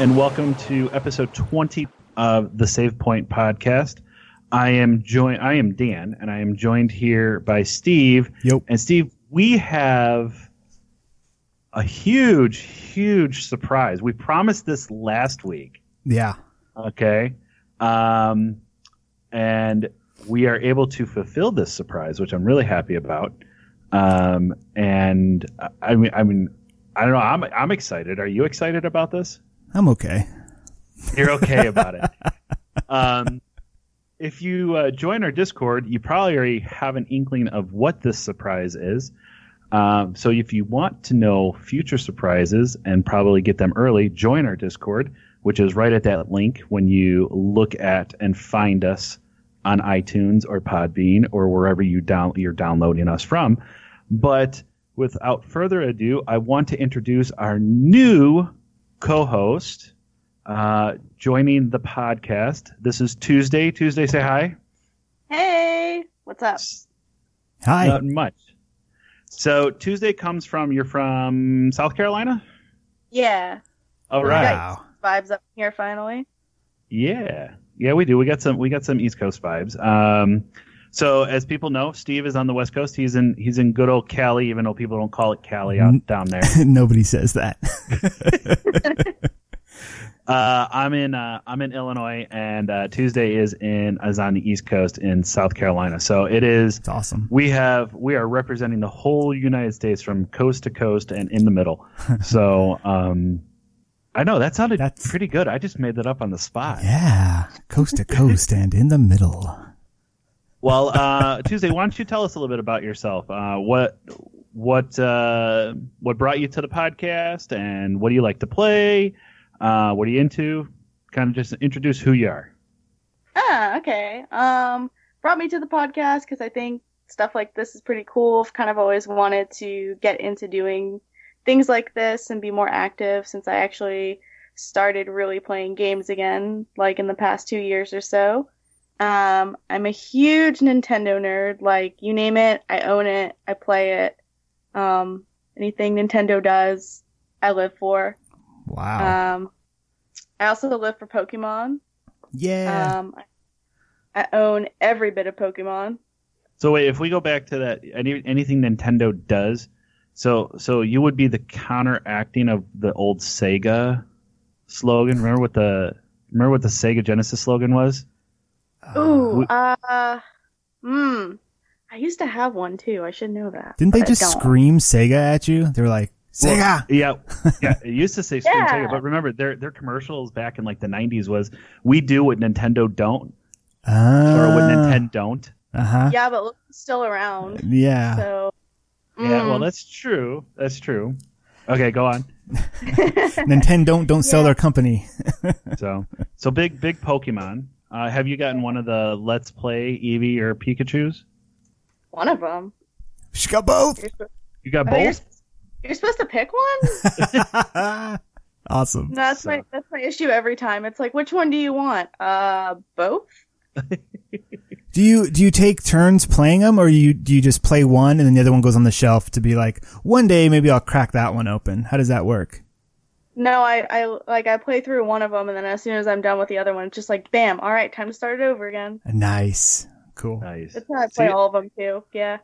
and welcome to episode 20 of the Save Point podcast. I am joined. I am Dan, and I am joined here by Steve. Yep. And Steve, we have a huge, huge surprise. We promised this last week. Yeah. Okay. Um, and we are able to fulfill this surprise, which I'm really happy about. Um, and I- I mean, I mean, I don't know. I'm I'm excited. Are you excited about this? I'm okay. You're okay about it. Um, if you uh, join our Discord, you probably already have an inkling of what this surprise is. Um, so if you want to know future surprises and probably get them early, join our Discord, which is right at that link when you look at and find us on iTunes or Podbean or wherever you down you're downloading us from. But without further ado, I want to introduce our new co-host uh, joining the podcast. This is Tuesday. Tuesday, say hi. Hey, what's up? Hi. Not much. So Tuesday comes from you're from South Carolina. Yeah, All Right. right. wow. vibes up here finally. Yeah, yeah, we do. We got some. We got some East Coast vibes. Um, so as people know, Steve is on the West Coast. He's in. He's in good old Cali, even though people don't call it Cali out down there. Nobody says that. Uh, I'm in. Uh, I'm in Illinois, and uh, Tuesday is in is on the East Coast in South Carolina. So it is. It's awesome. We have. We are representing the whole United States from coast to coast and in the middle. so um, I know that sounded That's- pretty good. I just made that up on the spot. Yeah. Coast to coast and in the middle. Well, uh, Tuesday, why don't you tell us a little bit about yourself? Uh, what what uh, what brought you to the podcast, and what do you like to play? Uh, what are you into? Kind of just introduce who you are. Ah, okay. Um, brought me to the podcast because I think stuff like this is pretty cool. I've kind of always wanted to get into doing things like this and be more active since I actually started really playing games again, like in the past two years or so. Um, I'm a huge Nintendo nerd. Like, you name it, I own it, I play it. Um, anything Nintendo does, I live for. Wow. Um, I also live for Pokemon. yeah. Um, I own every bit of Pokemon. So wait, if we go back to that, any anything Nintendo does, so so you would be the counteracting of the old Sega slogan. Remember what the remember what the Sega Genesis slogan was? Ooh, uh, hmm. I used to have one too. I should know that. Didn't they just scream Sega at you? They were like, Sega! Yeah, yeah. It used to say Screen Yeah. Sega, but remember their their commercials back in like the '90s was "We do what Nintendo don't" or "What Nintendo don't." Uh huh. Yeah, but look, still around. Yeah. So. Yeah, well, mm. that's true. That's true. Okay, go on. Nintendo don't, don't sell their company. So, so big, big Pokemon. Uh, have you gotten one of the Let's Play Eevee or Pikachu's? one of them. She got both. You're, You got oh, you're, both. you're supposed to pick one. awesome. No, that's So- my that's my issue every time. It's like, which one do you want? Uh, both. Do you do you take turns playing them, or you do you just play one and then the other one goes on the shelf to be like one day maybe I'll crack that one open? How does that work? No, I, I like I play through one of them, and then as soon as I'm done with the other one, it's just like, bam! All right, time to start it over again. Nice, cool. Nice. That's how I play See- all of them too. Yeah.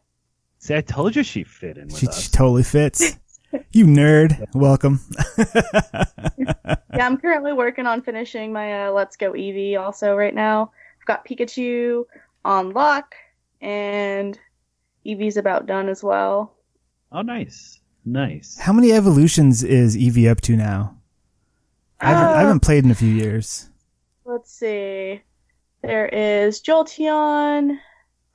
See, I told you she fit in with She, us. she totally fits. you nerd, welcome. Yeah, I'm currently working on finishing my uh, Let's Go Eevee also right now. I've got Pikachu on lock, and Eevee's about done as well. oh, nice, nice. How many evolutions is Eevee up to now? I haven't, I Uh, haven't played in a few years. Let's see. There is Jolteon,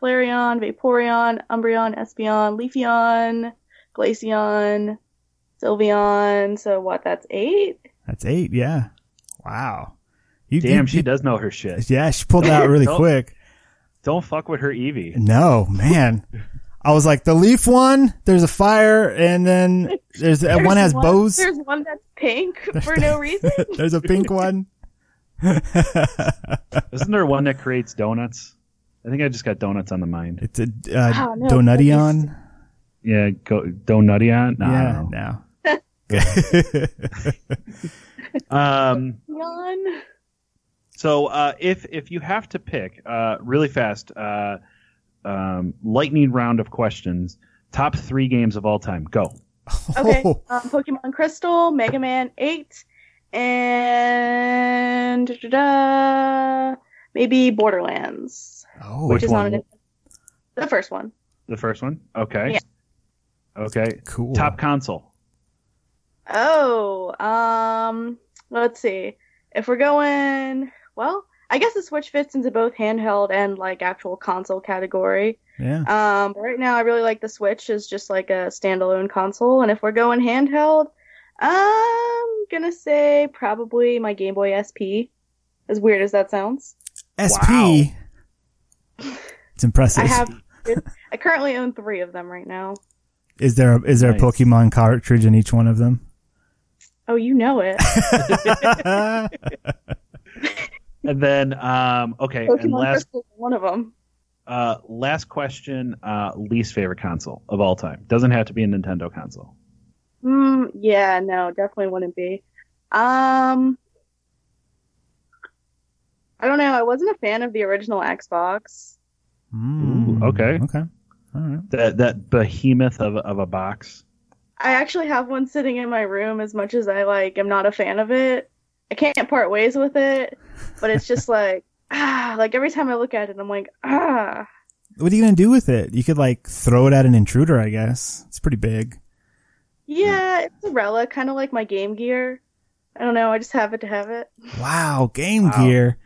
Flareon, Vaporeon, Umbreon, Espeon, Leafeon, Glaceon, Sylveon. So what? That's eight. That's eight. Yeah. Wow. You, Damn, you- she you- does know her shit. Yeah, she pulled it out really Don't- quick. Don't fuck with her Eevee. No, man. I was like, the leaf one, there's a fire, and then there's, uh, one has one, bows. There's one that's pink for no reason. There's a pink one. Isn't there one that creates donuts? I think I just got donuts on the mind. It's a uh, Oh, no, Donution. Yeah, go Donutty on. No, yeah, no. Um, Yawn. so uh, if if you have to pick uh, really fast, uh, um, lightning round of questions, top three games of all time. Go. Okay. Oh, Um, Pokemon Crystal, Mega Man 8, and da-da-da, maybe Borderlands, oh, which Which is one? not a, the first one. The first one. Okay. Yeah. Okay. cool. Top console. Oh, um, let's see. If we're going, well, I guess the Switch fits into both handheld and like actual console category. Yeah. Um, but right now I really like the Switch as just like a standalone console, and if we're going handheld, I'm gonna say probably my Game Boy SP. As weird as that sounds, SP. It's impressive. I have. I currently own three of them right now. Is there a, is there Nice. a Pokemon cartridge in each one of them? Oh, you know it. And then, um, okay. and last, one of them. uh, last question. Uh, least favorite console of all time. Doesn't have to be a Nintendo console. Hmm. Yeah. No. Definitely wouldn't be. Um. I don't know. I wasn't a fan of the original Xbox. Mm, Ooh, okay. Okay. All right. That that behemoth of of a box. I actually have one sitting in my room. As much as I like, am not a fan of it. I can't part ways with it, but it's just like ah, like every time I look at it, I'm like ah. What are you gonna do with it? You could like throw it at an intruder, I guess. It's pretty big. Yeah, it's a relic, kind of like my Game Gear. I don't know. I just have it to have it. Wow, Game Wow. Gear.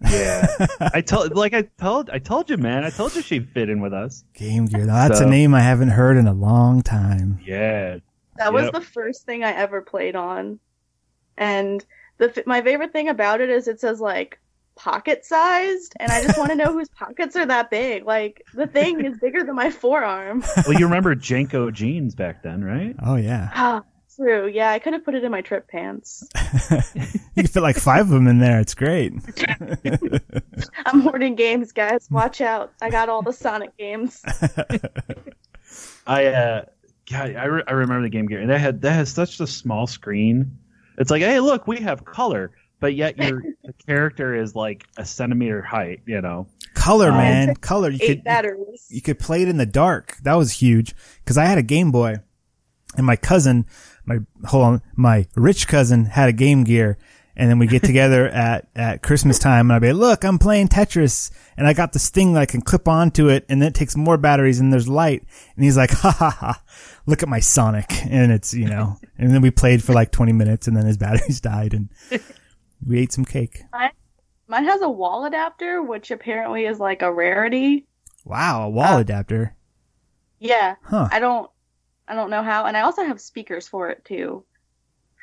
Yeah. I told like I told I told you, man. I told you she'd fit in with us. Game Gear. That's So- a name I haven't heard in a long time. Yeah. That was the first thing I ever played on, and the my favorite thing about it is it says like pocket sized, and I just want to know whose pockets are that big. Like the thing is bigger than my forearm. Well, you remember JNCO jeans back then, right? Oh yeah. Ah, true. Yeah, I could have put it in my trip pants. You can fit like five of them in there. It's great. I'm hoarding games, guys. Watch out. I got all the Sonic games. I uh, God, I, re- I remember the Game Gear, and that had that has such a small screen. It's like, hey, look, we have color, but yet your the character is like a centimeter height. You know, Color, Um, man. Color. You could batteries. you could play it in the dark. That was huge because I had a Game Boy, and my cousin, my hold on, my rich cousin had a Game Gear, and then we get together at at Christmas time, and I'd be like, look, I'm playing Tetris, and I got this thing that I can clip onto it, and then it takes more batteries, and there's light, and he's like, ha ha ha, look at my Sonic, and it's you know, and then we played for like 20 minutes, and then his batteries died, and we ate some cake. Mine has a wall adapter, which apparently is like a rarity. Wow, a wall Uh, adapter, Yeah, huh? I don't, I don't know how, and I also have speakers for it too,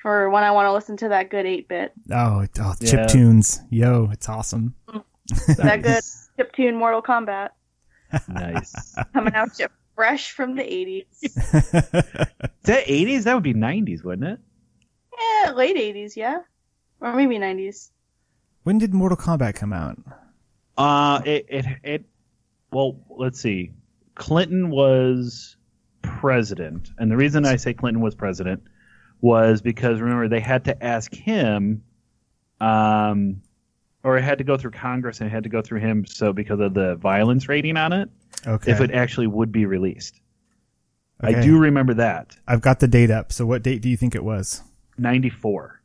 for when I want to listen to that good eight bit, Oh, it- oh Yeah. chip tunes, yo, it's awesome. that good chip tune Mortal Kombat nice. coming out j- fresh from the '80s. Is that eighties? That would be nineties, wouldn't it? Yeah, late '80s, yeah, or maybe '90s. When did Mortal Kombat come out? Uh, it it it. Well, let's see. Clinton was president, and the reason I say Clinton was president was because remember they had to ask him, um, or it had to go through Congress and it had to go through him. So because of the violence rating on it, Okay. if it actually would be released, I do remember that. I've got the date up. So what date do you think it was? Ninety four.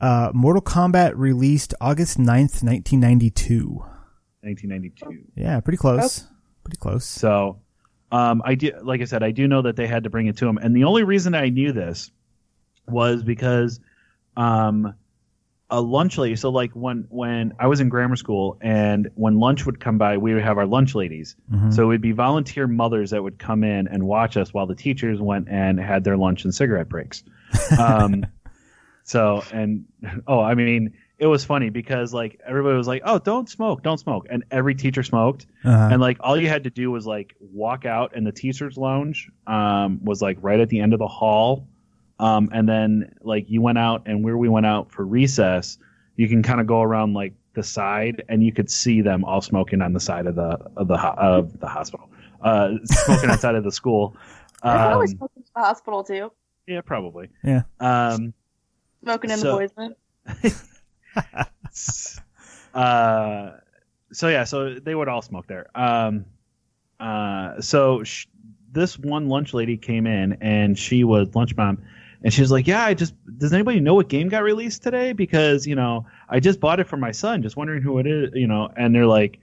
Uh, Mortal Kombat released August 9th, 1992. 1992. Yeah, pretty close. Pretty close. So, um, I do, like I said, I do know that they had to bring it to him, and the only reason I knew this was because, um, a lunch lady. So, like when when I was in grammar school, and when lunch would come by, we would have our lunch ladies. Mhm. So it would be volunteer mothers that would come in and watch us while the teachers went and had their lunch and cigarette breaks. Um, so and oh, I mean, it was funny because like everybody was like, "Oh, don't smoke, don't smoke," and every teacher smoked Uh-huh. and like all you had to do was like walk out and the teachers lounge um, was like right at the end of the hall um, and then like you went out and where we went out for recess you can kind of go around like the side and you could see them all smoking on the side of the of the ho- of the hospital uh, smoking outside of the school I thought I was um, the hospital too. yeah probably Yeah. um, Smoking in So- the boys' room. uh, so yeah, so they would all smoke there. Um, uh, so sh- this one lunch lady came in and she was lunch mom, and she was like, "Yeah, I just does anybody know what game got released today? Because you know I just bought it for my son, just wondering who it is, you know." And they're like,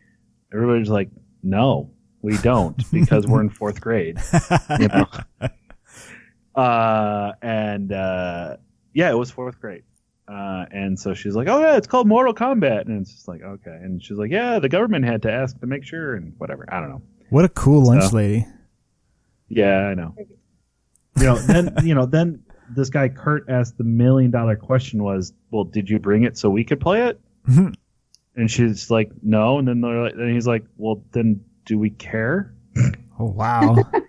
everybody's like, "No, we don't, because we're in fourth grade." you know. Uh, and uh, yeah, it was fourth grade. Uh, and so she's like, "Oh yeah, it's called Mortal Kombat," and it's just like, okay. And she's like, "Yeah, the government had to ask to make sure, and whatever. I don't know. What a cool lunch So- lady. Yeah, I know. You know, then you know, then this guy Kurt asked the million dollar question was, "Well, did you bring it so we could play it?" Mm-hmm. and she's like, "No." And then they're like, and he's like, "Well, then do we care?" Oh wow.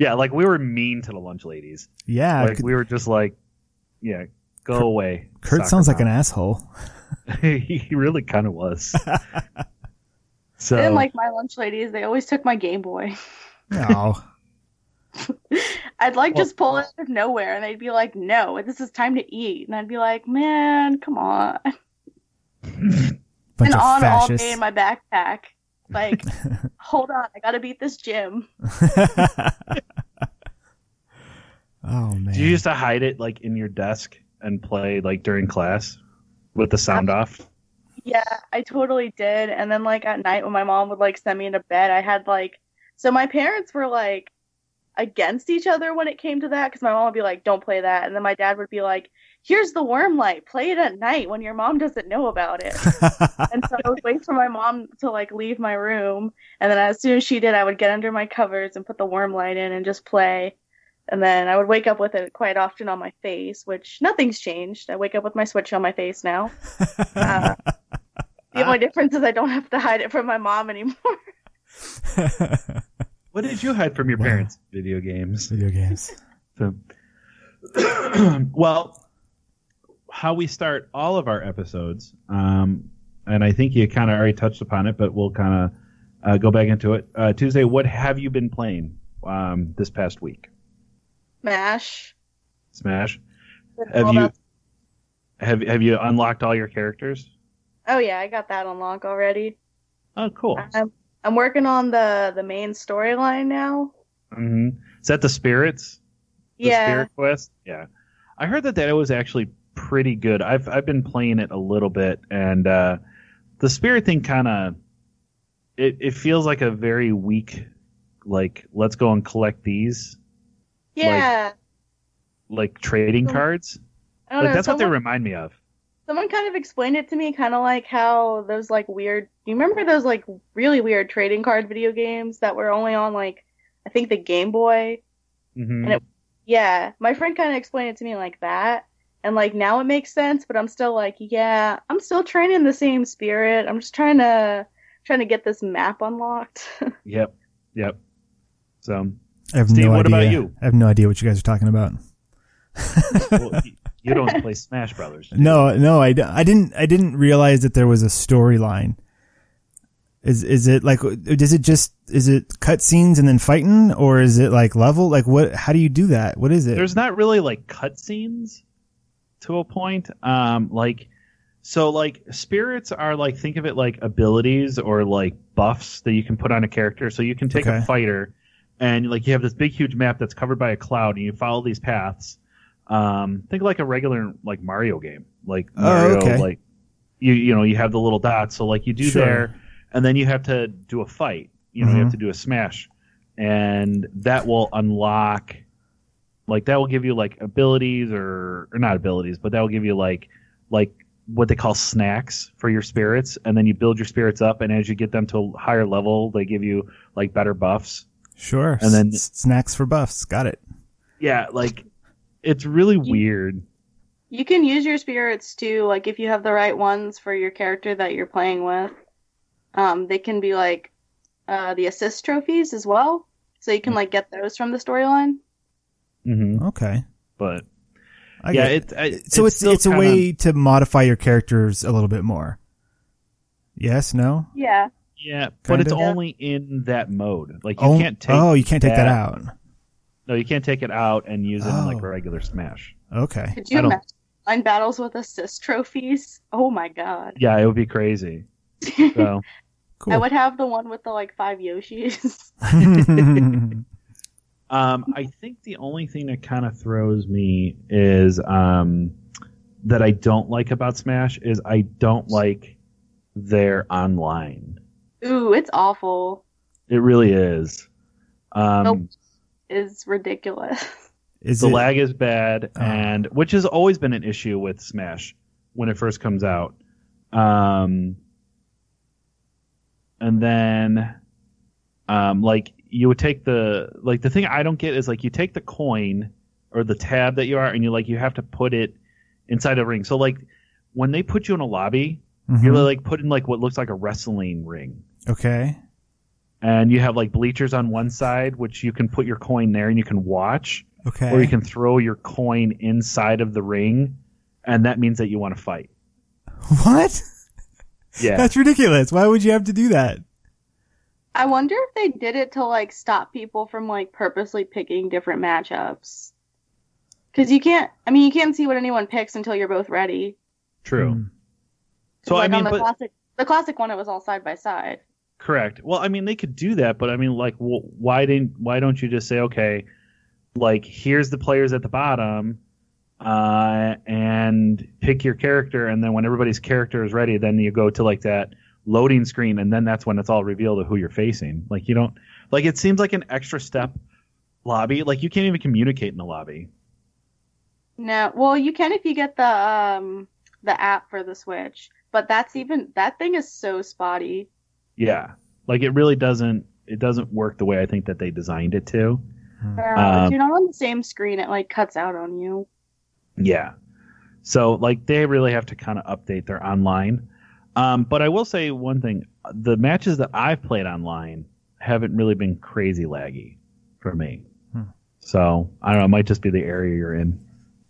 Yeah, like we were mean to the lunch ladies. Yeah. like we were just like, "Yeah, go away." Kurt soccer sounds like an asshole. he really kind of was. so I didn't like my lunch ladies. They always took my Game Boy. No. I'd like Well- just pull it out of nowhere, and they'd be like, "No, this is time to eat," and I'd be like, "Man, come on!" Bunch and of on all day in my backpack, like, hold on, I gotta beat this gym. oh man. Do you used to hide it like in your desk and play like during class with the sound off? Yeah, I totally did. And then like at night when my mom would like send me into bed, I had like so my parents were like against each other when it came to that because my mom would be like, "Don't play that," and then my dad would be like, "Here's the worm light. Play it at night when your mom doesn't know about it." and so I would wait for my mom to like leave my room, and then as soon as she did, I would get under my covers and put the worm light in and just play. And then I would wake up with it quite often on my face, which nothing's changed. I wake up with my switch on my face now. Uh, the only difference is I don't have to hide it from my mom anymore. What did you hide from your Wow. parents? Video games. Video games. So- well, how we start all of our episodes, um, and I think you kind of already touched upon it, but we'll kind of uh, go back into it. Uh, Tuesday, what have you been playing um, this past week? Smash. Smash. Have you about- have have you unlocked all your characters? Oh yeah, I got that unlock already. Oh, cool. I'm I'm working on the the main storyline now. Mm-hmm. Is that the spirits? The yeah. Spirit Quest. Yeah, I heard that that was actually pretty good. I've I've been playing it a little bit, and uh, the spirit thing kind of it it feels like a very weak, like let's go and collect these Yeah. like trading Oh, cards. I don't Like know. that's what they remind me of. Someone kind of explained it to me, kind of like how those like weird. You remember those like really weird trading card video games that were only on like I think the Game Boy. hmm And it- Yeah, my friend kind of explained it to me like that, and like now it makes sense. But I'm still like, yeah, I'm still training the same spirit. I'm just trying to trying to get this map unlocked. Yep, yep. So I have Steve, no what idea. about you? I have no idea what you guys are talking about. well, y- you don't play Smash Brothers. No, no, I, I didn't I didn't realize that there was a storyline. Is is it like does it just is it cutscenes and then fighting or is it like level like what how do you do that what is it there's not really like cutscenes to a point. Um, like so, like spirits are like think of it like abilities or like buffs that you can put on a character. So you can take Okay. a fighter and like you have this big huge map that's covered by a cloud, and you follow these paths. Um, think like a regular like Mario game, like Oh, Mario, okay. like you you know you have the little dots. So like you do Sure. there, and then you have to do a fight. You know, you Mhm. have to do a smash, and that will unlock like that will give you like abilities or or not abilities, but that will give you like like what they call snacks for your spirits, and then you build your spirits up, and as you get them to a higher level, they give you like better buffs. sure and then- S- snacks for buffs got it Yeah, like it's really weird. You can use your spirits too, like if you have the right ones for your character that you're playing with. Um, they can be like uh, the assist trophies as well, so you can like get those from the storyline. Mm-hmm. okay But I yeah, get it, I, so it's still it's a kinda- way to modify your characters a little bit more yes no Yeah, Yeah, but it's Kinda. only in that mode. Like you oh, can't take. oh you can't take that, that out No, you can't take it out and use it in like Oh. regular Smash. okay could you I imagine online battles with assist trophies. Oh my god. Yeah, it would be crazy. So Cool. I would have the one with the like five Yoshis. Um, I think the only thing that kind of throws me is um, that I don't like about Smash is I don't like their online. Ooh, it's awful. It really is. Um, Nope. Is ridiculous. Is the it, lag is bad, Oh. and which has always been an issue with Smash when it first comes out. Um, and then, um, like you would take the like the thing I don't get is like you take the coin or the tab that you are, and you like you have to put it inside a ring. So like when they put you in a lobby, Mhm. you're like put in like what looks like a wrestling ring. okay. And you have like bleachers on one side, which you can put your coin there and you can watch Okay. or you can throw your coin inside of the ring, and that means that you want to fight. what? Yeah, That's ridiculous. Why would you have to do that? I wonder if they did it to like stop people from like purposely picking different matchups. Because you can't. I mean, you can't see what anyone picks until you're both ready. true. Hmm. So like I mean, on the but classic, the classic one, it was all side by side. Correct. Well, I mean, they could do that, but I mean, like, well, why didn't? Why don't you just say, okay, like, here's the players at the bottom, uh, and pick your character, and then when everybody's character is ready, then you go to like that loading screen, and then that's when it's all revealed of who you're facing. Like, you don't like it seems like an extra step lobby. Like, you can't even communicate in the lobby. No, well, you can if you get the um the app for the Switch, but that's even that thing is so spotty. Yeah, like it really doesn't. It doesn't work the way I think that they designed it to. Uh, Um, if you're not on the same screen, it like cuts out on you. Yeah. So like they really have to kind of update their online. Um, but I will say one thing: the matches that I've played online haven't really been crazy laggy for me. Hmm. So I don't know. It might just be the area you're in.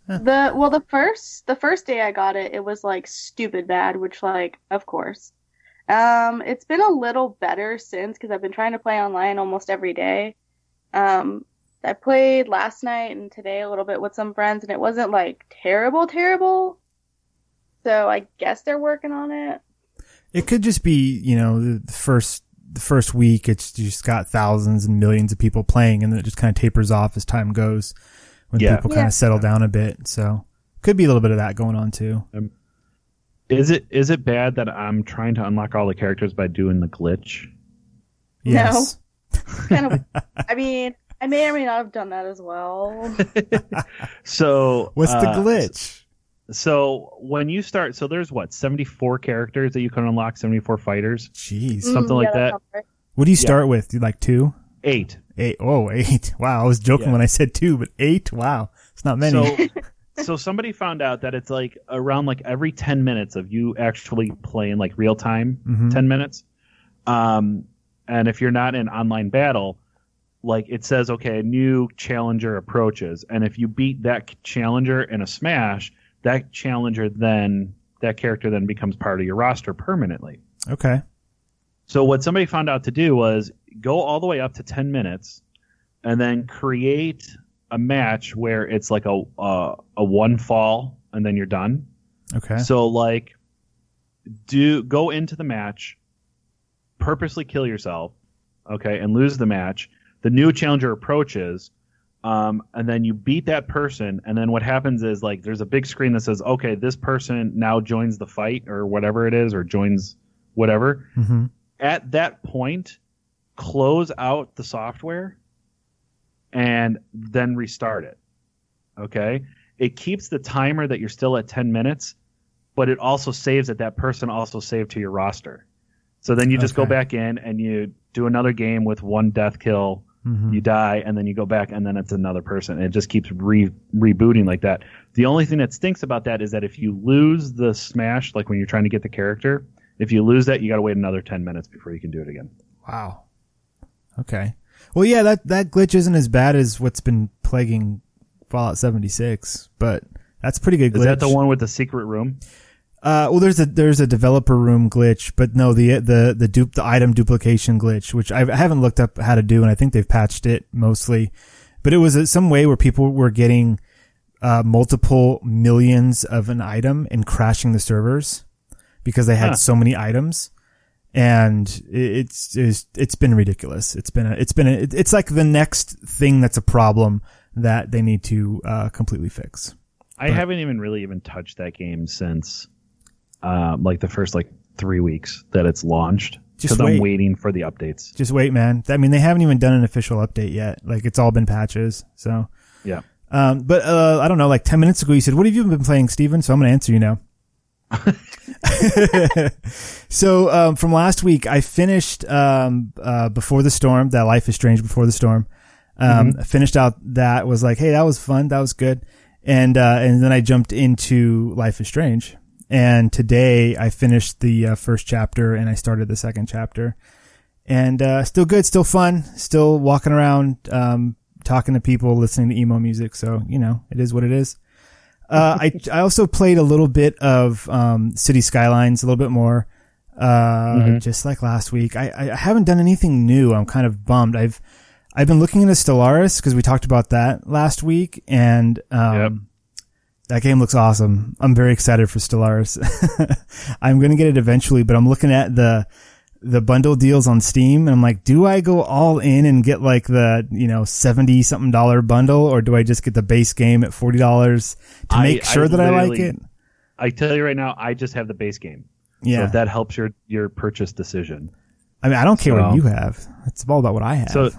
The well, the first the first day I got it, it was like stupid bad, which like of course. Um, it's been a little better since because I've been trying to play online almost every day. Um, I played last night and today a little bit with some friends, and it wasn't like terrible, terrible. So I guess they're working on it. It could just be, you know, the the first the first week it's just got thousands and millions of people playing and then it just kind of tapers off as time goes when Yeah. people kind Yeah. of settle down a bit. So could be a little bit of that going on too. Is it is it bad that I'm trying to unlock all the characters by doing the glitch? No. Kind of. I mean, I may or may not have done that as well. So What's the uh, glitch? So when you start, so there's what 74 characters that you can unlock, 74 fighters, Jeez. something Mm, like that. right. What do you yeah. start with? You like two? eight. Eight. Oh, eight. Wow. I was joking Yeah. when I said two, but eight? Wow. It's not many. So, so somebody found out that it's like around like every 10 minutes of you actually playing like real time, Mhm. 10 minutes. Um, and if you're not in online battle, like it says, okay, a new challenger approaches. And if you beat that challenger in a smash, that challenger then, that character then becomes part of your roster permanently. Okay. So what somebody found out to do was go all the way up to 10 minutes and then create a match where it's like a a, a one fall and then you're done. Okay. So like do go into the match, purposely kill yourself, okay, and lose the match. The new challenger approaches, um, and then you beat that person, and then what happens is like there's a big screen that says, okay, this person now joins the fight or whatever it is, or joins whatever hmm at that point, close out the software and then restart it. Okay? It keeps the timer that you're still at 10 minutes, but it also saves that that person also saved to your roster. So then you just go back in and you do another game with one death kill, hmm you die, and then you go back and then it's another person. It just keeps re- rebooting like that. The only thing that stinks about that is that if you lose the smash, like when you're trying to get the character, if you lose that, you got to wait another 10 minutes before you can do it again. Wow. Okay. Well, yeah, that, that glitch isn't as bad as what's been plaguing Fallout 76, but that's pretty good glitch. Is that the one with the secret room? Uh, well, there's a there's a developer room glitch, but no, the the the dupe the item duplication glitch, which I've, I haven't looked up how to do, and I think they've patched it mostly. But it was uh, some way where people were getting uh, multiple millions of an item and crashing the servers because they had Huh. so many items. And it- it's, it's, it's been ridiculous. It's been, a, it's been, a, it's like the next thing that's a problem that they need to, uh, completely fix. I But- haven't even really even touched that game since, um, like the first like three weeks that it's launched. Just Because wait. I'm waiting for the updates. Just wait, man. I mean, they haven't even done an official update yet. Like it's all been patches. So, Yeah. um, but, uh, I don't know, like 10 minutes ago, you said, what have you been playing, Steven? So I'm going to answer you now. so, um, from last week, I finished, um, uh, Before the Storm, that Life is Strange Before the Storm. Um, I finished out that was like, hey, that was fun. That was good. And, uh, and then I jumped into Life is Strange. And today I finished the uh, first chapter and I started the second chapter and uh, still good, still fun, still walking around, um, talking to people, listening to emo music. So you know, it is what it is. Uh, I I also played a little bit of um, City Skylines, a little bit more, uh, just like last week. I, I haven't done anything new. I'm kind of bummed. I've I've been looking into Stellaris because we talked about that last week, and um, Yep. that game looks awesome. I'm very excited for Stellaris. I'm going to get it eventually, but I'm looking at the the bundle deals on Steam and I'm like, do I go all in and get like the, you know, 70 something dollar bundle or do I just get the base game at $40 to I- make sure I that I like it? I tell you right now, I just have the base game. Yeah. So if that helps your your purchase decision. I mean, I don't care what you have. It's all about what I have. So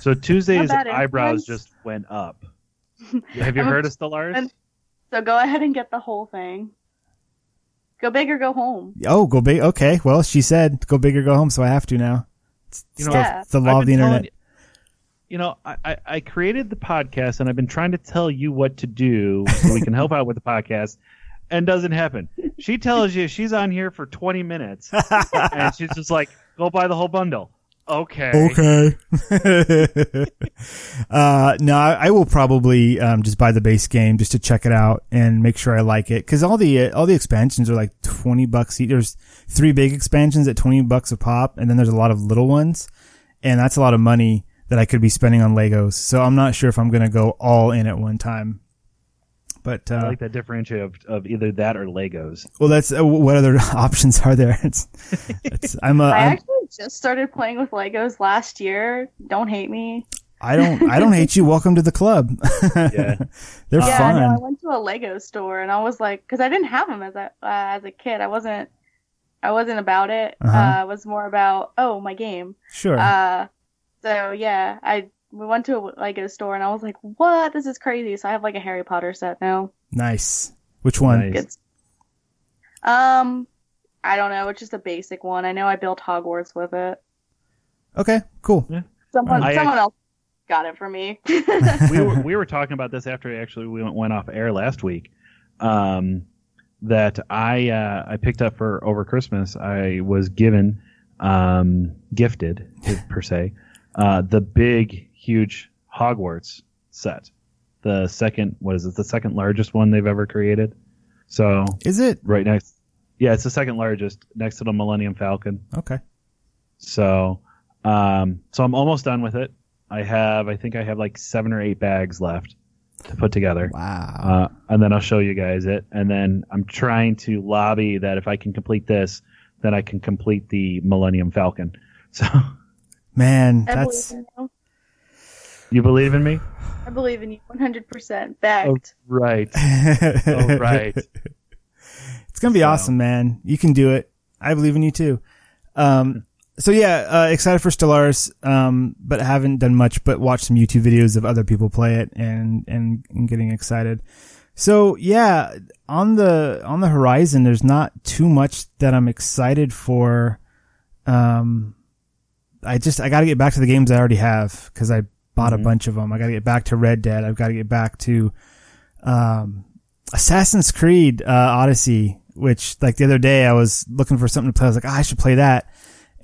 so Tuesday's eh, eyebrows influence. just went up. Have you heard of Stellaris? So go ahead and get the whole thing. Go big or go home. oh, go big. Okay. Well, she said go big or go home. So I have to now. It's, You know, the- Yeah. it's the law of the internet. You, you know, I, I, I created the podcast and I've been trying to tell you what to do so we can help out with the podcast, and doesn't happen. She tells you she's on here for 20 minutes, and she's just like, "Go buy the whole bundle." Okay. Okay. uh, no, I, I will probably um, just buy the base game just to check it out and make sure I like it because all the uh, all the expansions are like twenty bucks each. There's three big expansions at twenty bucks a pop, and then there's a lot of little ones, and that's a lot of money that I could be spending on Legos. So I'm not sure if I'm gonna go all in at one time. But uh, I like that differentiate of, of either that or Legos. well, that's uh, what other options are there? It's, it's I'm a I I'm, actually just started playing with Legos last year. Don't hate me. I don't I don't hate you. Welcome to the club. Yeah. They're yeah, fun. no, I went to a Lego store and I was like, because I didn't have them as a uh, as a kid. I wasn't I wasn't about it. Uh-huh. Uh, it was more about oh my game. Sure. Uh, so yeah, I we went to a Lego store and I was like, what? This is crazy. So I have like a Harry Potter set now. nice. Which one? Nice. It's um, I don't know. It's just a basic one. I know I built Hogwarts with it. Okay, cool. Someone I someone else got it for me. we were we were talking about this after actually we went, went off air last week. Um, that I uh, I picked up for over Christmas. I was given um, gifted per se uh, the big huge Hogwarts set. The second what is it? The second largest one they've ever created. So Is it? right next, yeah, it's the second largest next to the Millennium Falcon. Okay. So, um, so I'm almost done with it. I have, I think I have like seven or eight bags left to put together. Wow. Uh, and then I'll show you guys it. And then I'm trying to lobby that if I can complete this, then I can complete the Millennium Falcon. So, Man, that's believe in you. you believe in me? I believe in you 100%. Backed. Oh, right. Oh, right. it's gonna be So- awesome, man. You can do it. I believe in you too. Um, so yeah, uh, excited for Stellaris, um, but haven't done much but watch some YouTube videos of other people play it and, and, and getting excited. So yeah, on the, on the horizon, there's not too much that I'm excited for. Um, I just, I gotta get back to the games I already have because I bought Mhm. a bunch of them. I gotta get back to Red Dead. I've gotta get back to, um, Assassin's Creed, uh, Odyssey, which like the other day I was looking for something to play. I was like, ah, I should play that.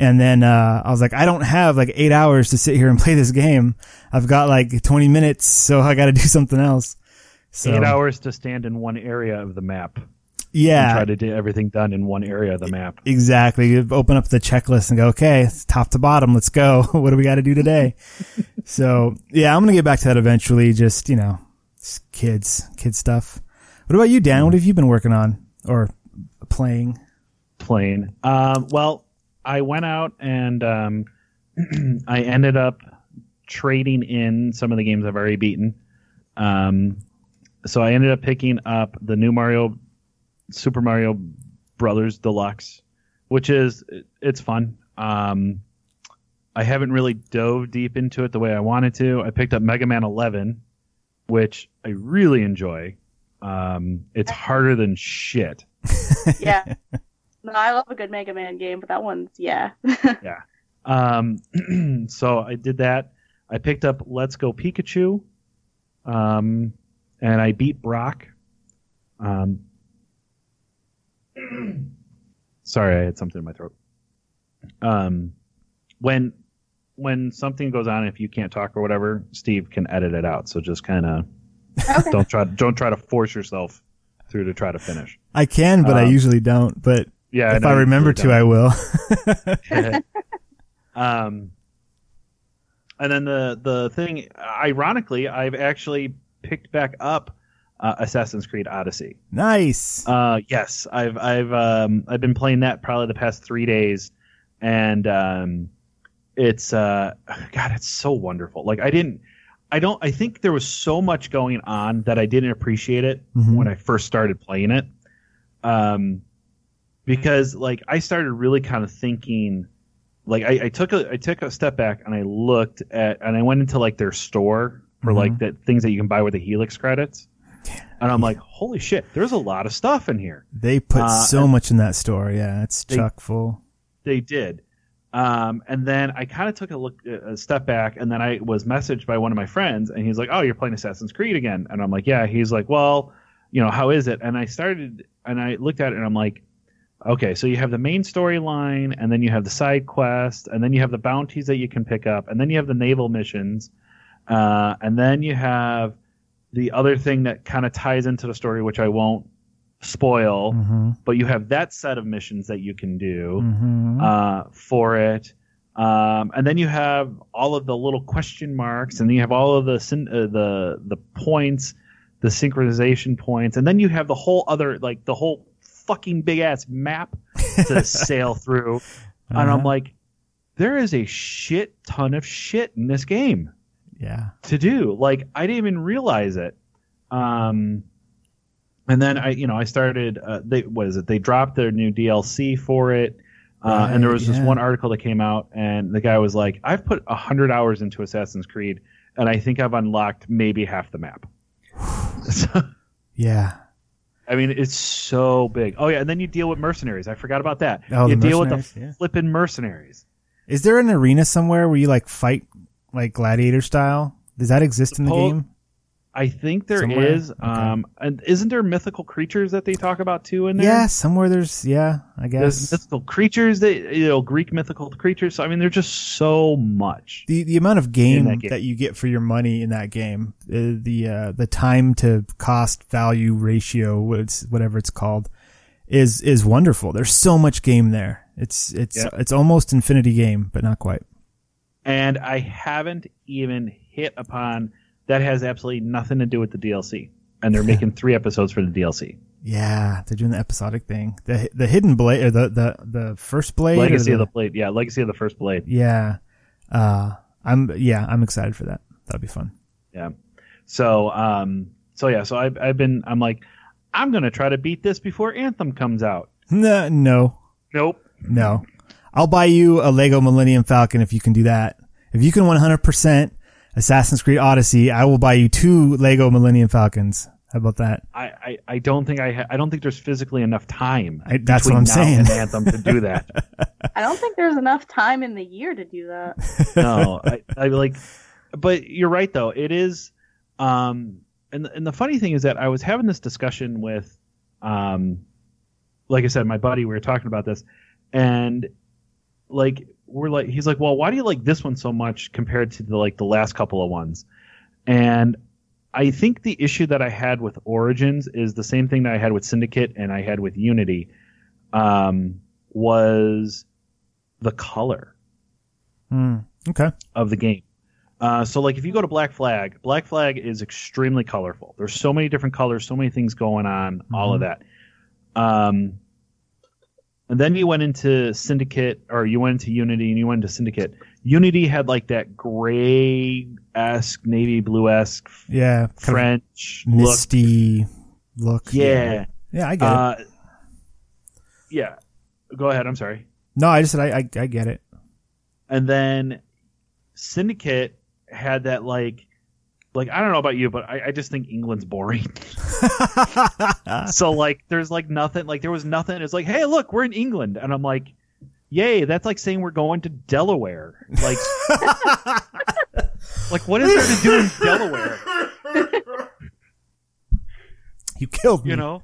And then, uh, I was like, I don't have like eight hours to sit here and play this game. I've got like 20 minutes, so I got to do something else. So, Eight hours to stand in one area of the map. Yeah, try to get everything done in one area of the map. exactly. You open up the checklist and go, okay, it's top to bottom. Let's go. what do we got to do today? so yeah, I'm going to get back to that eventually. Just, you know, kids, kid stuff. What about you, Dan? What have you been working on or playing? Playing. Um, well, I went out and um, I ended up trading in some of the games I've already beaten. Um, so I ended up picking up the new Mario, Super Mario Brothers Deluxe, which is it's fun. Um, I haven't really dove deep into it the way I wanted to. I picked up Mega Man 11, which I really enjoy. Um, it's harder than shit. Yeah. No, I love a good Mega Man game, but that one's yeah. yeah. Um, so I did that. I picked up Let's Go Pikachu, um, and I beat Brock. Um, sorry, I had something in my throat. Um, when when something goes on, if you can't talk or whatever, Steve can edit it out. So just kind of okay. don't try don't try to force yourself through to try to finish. I can, but I Um, usually don't. But Yeah, if know I you remember usually to, I will. um, and then the the thing, ironically, I've actually picked back up uh, Assassin's Creed Odyssey. nice. Uh, yes, I've I've um, I've been playing that probably the past three days, and um, it's uh, God, it's so wonderful. Like I didn't, I don't, I think there was so much going on that I didn't appreciate it Mhm. when I first started playing it, um, because like I started really kind of thinking. Like I, I took a I took a step back and I looked at and I went into like their store for Mhm. like the things that you can buy with the Helix credits. And I'm like, holy shit, there's a lot of stuff in here. They put uh, so much in that store. Yeah, it's They- chock full. They did. Um, and then I kind of took a look, a step back, and then I was messaged by one of my friends, and he's like, "Oh, you're playing Assassin's Creed again?" And I'm like, "Yeah." He's like, "Well, you know, how is it?" And I started, and I looked at it, and I'm like, "Okay, so you have the main storyline, and then you have the side quest, and then you have the bounties that you can pick up, and then you have the naval missions, uh, and then you have the other thing that kind of ties into the story, which I won't spoil, hmm but you have that set of missions that you can do." hmm uh, for it. Um, and then you have all of the little question marks, and then you have all of the uh, the the points, the synchronization points, and then you have the whole other like the whole fucking big ass map to sail through. And I'm Uh-huh. like, there is a shit ton of shit in this game yeah. to do. Like I didn't even realize it. Um, and then I, you know, I started. Uh, they what is it? They dropped their new DLC for it. Uh, and there Right, was this one article that came out, and the guy was like, "I've put hundred hours into Assassin's Creed, and I think I've unlocked maybe half the map." so, Yeah. I mean, it's so big. Oh yeah, and then you deal with mercenaries. I forgot about that. Oh, you deal with the yeah. flipping mercenaries. Is there an arena somewhere where you like fight like gladiator style? Does that exist in the game? I think there is. Somewhere? Okay. Um, and isn't there mythical creatures that they talk about too in there? Yeah, somewhere there's yeah, I There's guess. mythical creatures that you know Greek mythical creatures. So I mean, there's just so much. the the amount of game, that game. that you get for your money in that game, uh, the uh, the time to cost value ratio, whatever it's called, is is wonderful. There's so much game there. It's it's Yeah. it's almost infinity game, but not quite. And I haven't even hit upon that has absolutely nothing to do with the DLC. And they're making three episodes for the DLC. Yeah, they're doing the episodic thing. The the hidden blade or the the the first blade. Legacy of the Blade, yeah, Legacy of the First Blade, Yeah. Uh I'm yeah, I'm excited for that. That'll be fun. yeah. So, um, so yeah, so I've I've been I'm like, I'm gonna try to beat this before Anthem comes out. No, no, Nope. no. I'll buy you a Lego Millennium Falcon if you can do that. If you can 100% Assassin's Creed Odyssey, I will buy you two Lego Millennium Falcons. How about that? I, I, I don't think I ha- I don't think there's physically enough time. I- that's what I'm now saying. And Anthem to do that. I don't think there's enough time in the year to do that. no, I, I like, but you're right though. It is, um, and and the funny thing is that I was having this discussion with, um, like I said, my buddy. We were talking about this, and like we're like, he's like, well, why do you like this one so much compared to the like the last couple of ones? And I think the issue that I had with Origins is the same thing that I had with Syndicate and I had with Unity, um, was the color Hmm. Okay. of the game. Uh, so like if you go to Black Flag, Black Flag is extremely colorful. There's so many different colors, so many things going on, all of that. Um, and then you went into Syndicate, or you went into Unity, and you went into Syndicate. Unity had like that gray esque, navy blue esque Yeah. French look. misty look. Yeah. Yeah, I get it. Uh, yeah. Go ahead. I'm sorry. No, I just said I, I, I get it. And then Syndicate had that like, like I don't know about you, but I, I just think England's boring. so like, there's like nothing. Like there was nothing. It's like, hey, look, we're in England, and I'm like, yay! That's like saying we're going to Delaware. Like, like what is there to do in Delaware? You killed me. You know,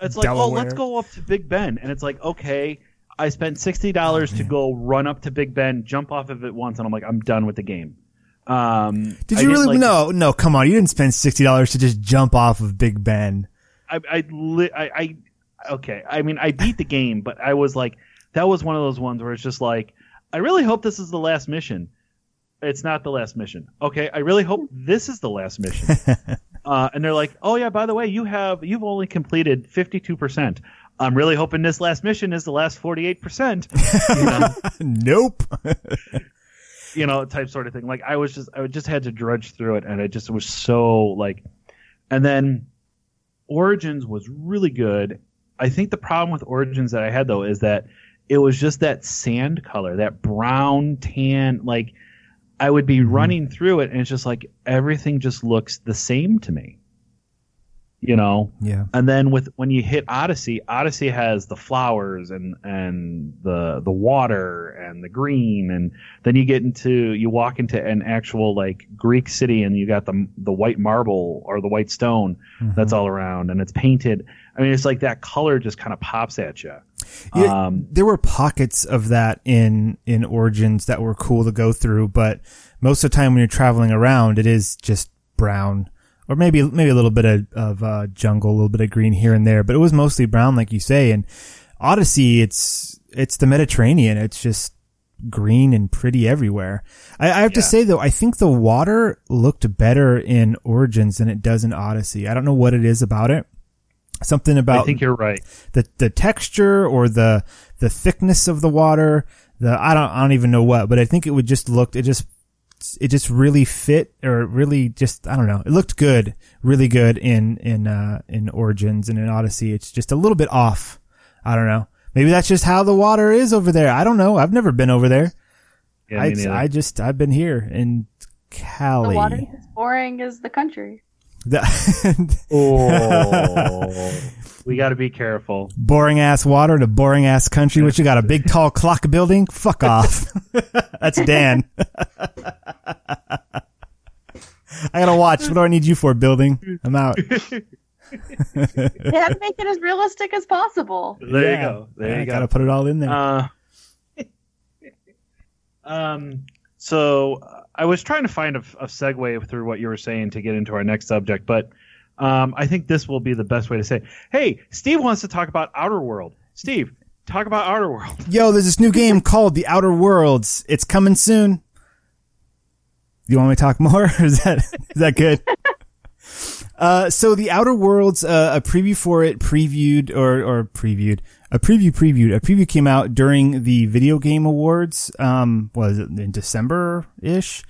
it's like, oh, let's go up to Big Ben, and it's like, okay, I spent sixty dollars to oh, go run up to Big Ben, jump off of it once, and I'm like, I'm done with the game. Um, Did you really? like- no, no. Come on, you didn't spend sixty dollars to just jump off of Big Ben. I, I, li- I, I, okay. I mean, I beat the game, but I was like, that was one of those ones where it's just like, I really hope this is the last mission. It's not the last mission. Okay, I really hope this is the last mission. uh, and they're like, oh yeah, by the way, you have you've only completed fifty two percent. I'm really hoping this last mission is the last forty eight percent. You know, nope. you know, type sort of thing. Like I was just, I just had to drudge through it, and it just was so like, and then Origins was really good. I think the problem with Origins that I had though is that it was just that sand color, that brown tan. Like I would be mm-hmm. running through it, and it's just like everything just looks the same to me. You know, yeah. and then with when you hit Odyssey, Odyssey has the flowers and and the the water and the green, and then you get into you walk into an actual like Greek city, and you got the the white marble or the white stone that's all around, and it's painted. I mean, it's like that color just kind of pops at you. Yeah, Um, there were pockets of that in in Origins that were cool to go through, but most of the time when you're traveling around, it is just brown, or maybe maybe a little bit of, of uh, jungle, a little bit of green here and there, but it was mostly brown, like you say. And Odyssey, it's it's the Mediterranean. It's just green and pretty everywhere. I, I have to say though, I think the water looked better in Origins than it does in Odyssey. I don't know what it is about it. Something about I think you're right. the the texture or the the thickness of the water. The I don't I don't even know what, but I think it would just look it just it just really fit or really just I don't know. It looked good, really good in in uh in Origins and in Odyssey. It's just a little bit off. I don't know. Maybe that's just how the water is over there. I don't know. I've never been over there. Yeah, I. I just I've been here in Cali. The water is boring as the country. The- oh, we got to be careful. boring ass water to boring ass country. What you got? A big tall clock building? Fuck off. That's Dan. I gotta watch. What do I need you for, building? I'm out. They had to make it as realistic as possible. There Yeah. you go. There I you go. gotta put it all in there. Uh, um. So uh, I was trying to find a, a segue through what you were saying to get into our next subject, but um, I think this will be the best way to say. It. Hey, Steve wants to talk about Outer World. Steve, talk about Outer World. Yo, there's this new game called The Outer Worlds. It's coming soon. You want me to talk more? is that is that good? Uh, so the Outer Worlds, uh, a preview for it previewed or, or previewed, a preview previewed, a preview came out during the video game awards. Um, was it in December ish?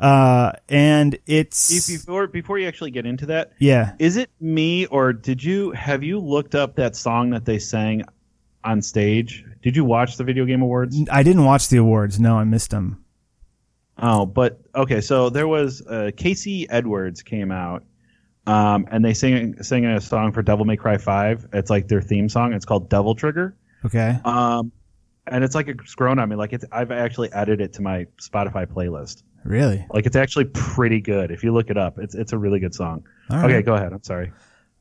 Uh, and it's, before before you actually get into that, yeah. is it me or did you have you looked up that song that they sang on stage? Did you watch the video game awards? I didn't watch the awards. No, I missed them. Oh, but okay. So there was uh, Casey Edwards came out, um, and they sing sing a song for Devil May Cry Five. It's like their theme song. It's called Devil Trigger, Okay. um, and it's like it's grown on me. Like it's I've actually added it to my Spotify playlist. Really? Like it's actually pretty good. If you look it up, it's it's a really good song. Okay, go ahead. I'm sorry.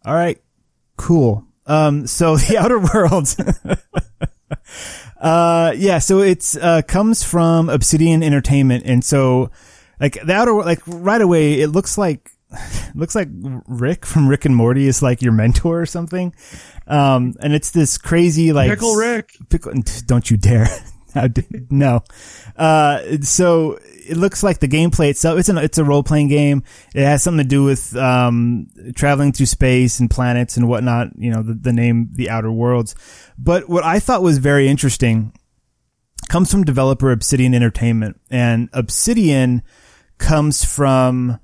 All right. Cool. Um, so the Outer Worlds. uh, yeah, so it's, uh, comes from Obsidian Entertainment. And so, like, the Outer, like, right away, it looks like, it looks like Rick from Rick and Morty is like your mentor or something. Um, and it's this crazy, like, Pickle Rick. Pickle, don't you dare. No. Uh, so it looks like the gameplay itself, it's an, it's a role playing game. It has something to do with, um, traveling through space and planets and whatnot, you know, the, the name, The Outer Worlds. But what I thought was very interesting comes from developer Obsidian Entertainment and Obsidian comes from,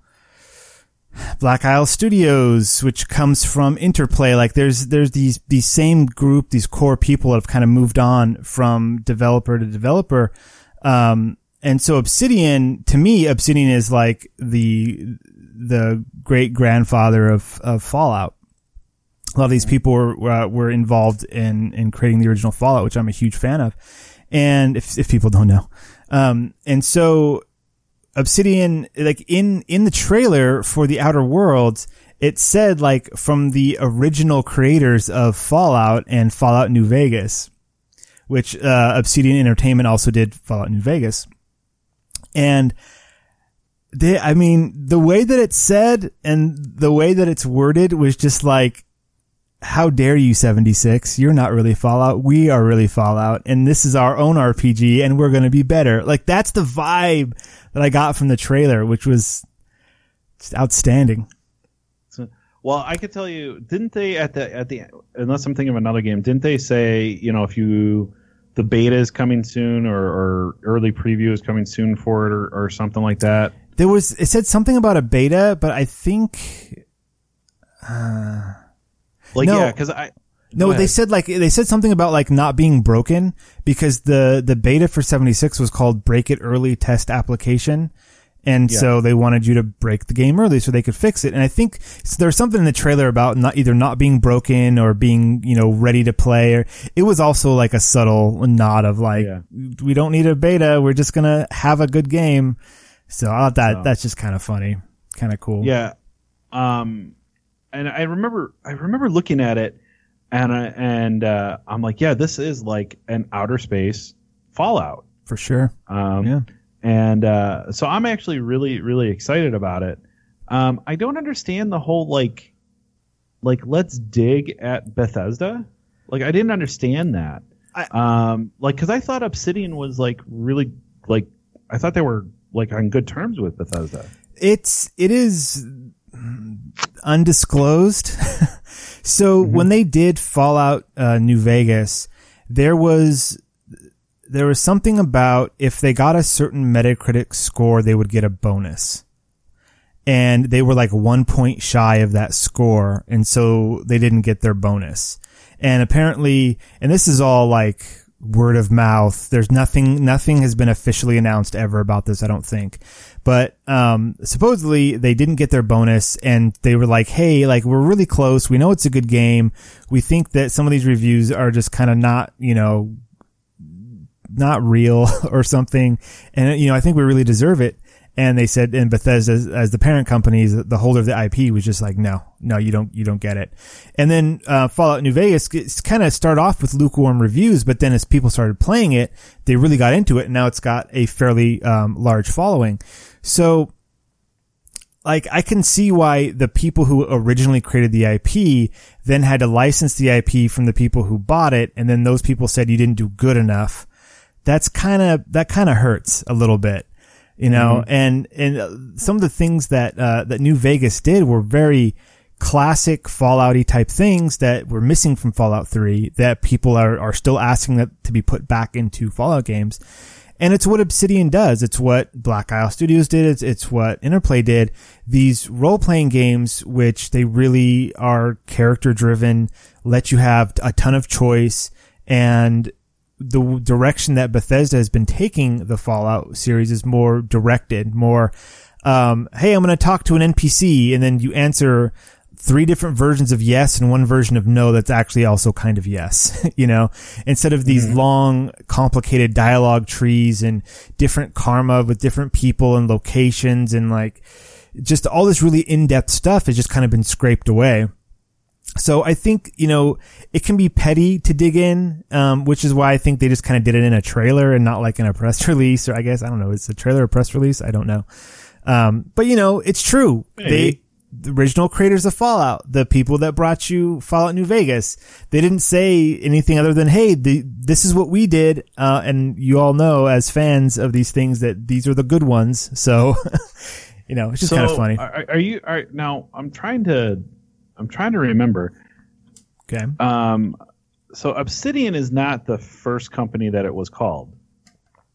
Black Isle Studios, which comes from Interplay. Like there's, there's these, these same group, these core people that have kind of moved on from developer to developer. Um, and so Obsidian, to me, Obsidian is like the, the great grandfather of, of Fallout. A lot of these people were, uh, were involved in, in creating the original Fallout, which I'm a huge fan of. And if, if people don't know, um, and so Obsidian, like in, in the trailer for the Outer Worlds, it said like from the original creators of Fallout and Fallout New Vegas, which, uh, Obsidian Entertainment also did Fallout New Vegas. And they, I mean, the way that it's said and the way that it's worded was just like, how dare you 76 you're not really fallout. We are really fallout and this is our own rpg and we're going to be better. Like that's the vibe that i got from the trailer which was outstanding. So, well i could tell you didn't they at the at the unless i'm thinking of another game didn't they say you know if you the beta is coming soon or, or early preview is coming soon for it or, or something like that? There was it said something about a beta but i think uh like no, yeah, because I. No, they said like they said something about like not being broken because the the beta for 76 was called break it early test application. And yeah. so they wanted you to break the game early so they could fix it. And I think so there's something in the trailer about not either not being broken or being, you know, ready to play or it was also like a subtle nod of like, yeah. we don't need a beta. We're just going to have a good game. So I thought that, so, that's just kind of funny, kind of cool. Yeah. Um, and I remember I remember looking at it, and I, and uh, I'm like, yeah, this is like an outer space Fallout for sure. Um, yeah, and uh, so I'm actually really really excited about it. Um, I don't understand the whole like like let's dig at Bethesda. Like I didn't understand that. I, um, like because I thought Obsidian was like really like I thought they were like on good terms with Bethesda. It's it is undisclosed. so mm-hmm. when they did Fallout uh, New Vegas, there was there was something about if they got a certain Metacritic score, they would get a bonus. And they were like one point shy of that score, and so they didn't get their bonus. And apparently, and this is all like word of mouth. There's nothing, nothing has been officially announced ever about this, I don't think. But, um, supposedly they didn't get their bonus and they were like, Hey, like we're really close. We know it's a good game. We think that some of these reviews are just kind of not, you know, not real or something. And, you know, I think we really deserve it. And they said, and Bethesda, as, as the parent company, the holder of the IP, was just like, no, no, you don't, you don't get it. And then uh, Fallout New Vegas kind of start off with lukewarm reviews, but then as people started playing it, they really got into it, and now it's got a fairly um, large following. So, like, I can see why the people who originally created the IP then had to license the IP from the people who bought it, and then those people said you didn't do good enough. That's kind of that kind of hurts a little bit you know, mm-hmm. and, and uh, some of the things that, uh, that New Vegas did were very classic Fallouty type things that were missing from Fallout 3 that people are, are still asking that to be put back into Fallout games. And it's what Obsidian does. It's what Black Isle Studios did. It's, it's what Interplay did. These role playing games, which they really are character driven, let you have a ton of choice and the direction that Bethesda has been taking the Fallout series is more directed, more, um, hey, I'm going to talk to an NPC and then you answer three different versions of yes and one version of no that's actually also kind of yes, you know, instead of these mm-hmm. long, complicated dialogue trees and different karma with different people and locations and like just all this really in-depth stuff has just kind of been scraped away. So I think, you know, it can be petty to dig in, um, which is why I think they just kind of did it in a trailer and not like in a press release, or I guess, I don't know, it's a trailer or press release? I don't know. Um, but you know, it's true. They, the original creators of Fallout, the people that brought you Fallout New Vegas, they didn't say anything other than, hey, the, this is what we did, uh, and you all know as fans of these things that these are the good ones. So, you know, it's just so kind of funny. Are, are you? Are now? I'm trying to. I'm trying to remember. Okay. Um, so Obsidian is not the first company that it was called,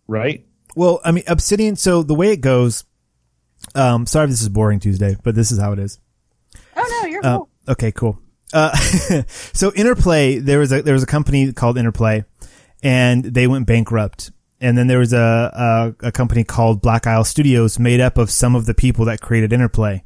right? Well, I mean, Obsidian. So the way it goes, um, sorry if this is boring Tuesday, but this is how it is. Oh no, you're Uh, cool. okay, cool. Uh, so Interplay, there was a there was a company called Interplay, and they went bankrupt. And then there was a, a a company called Black Isle Studios, made up of some of the people that created Interplay.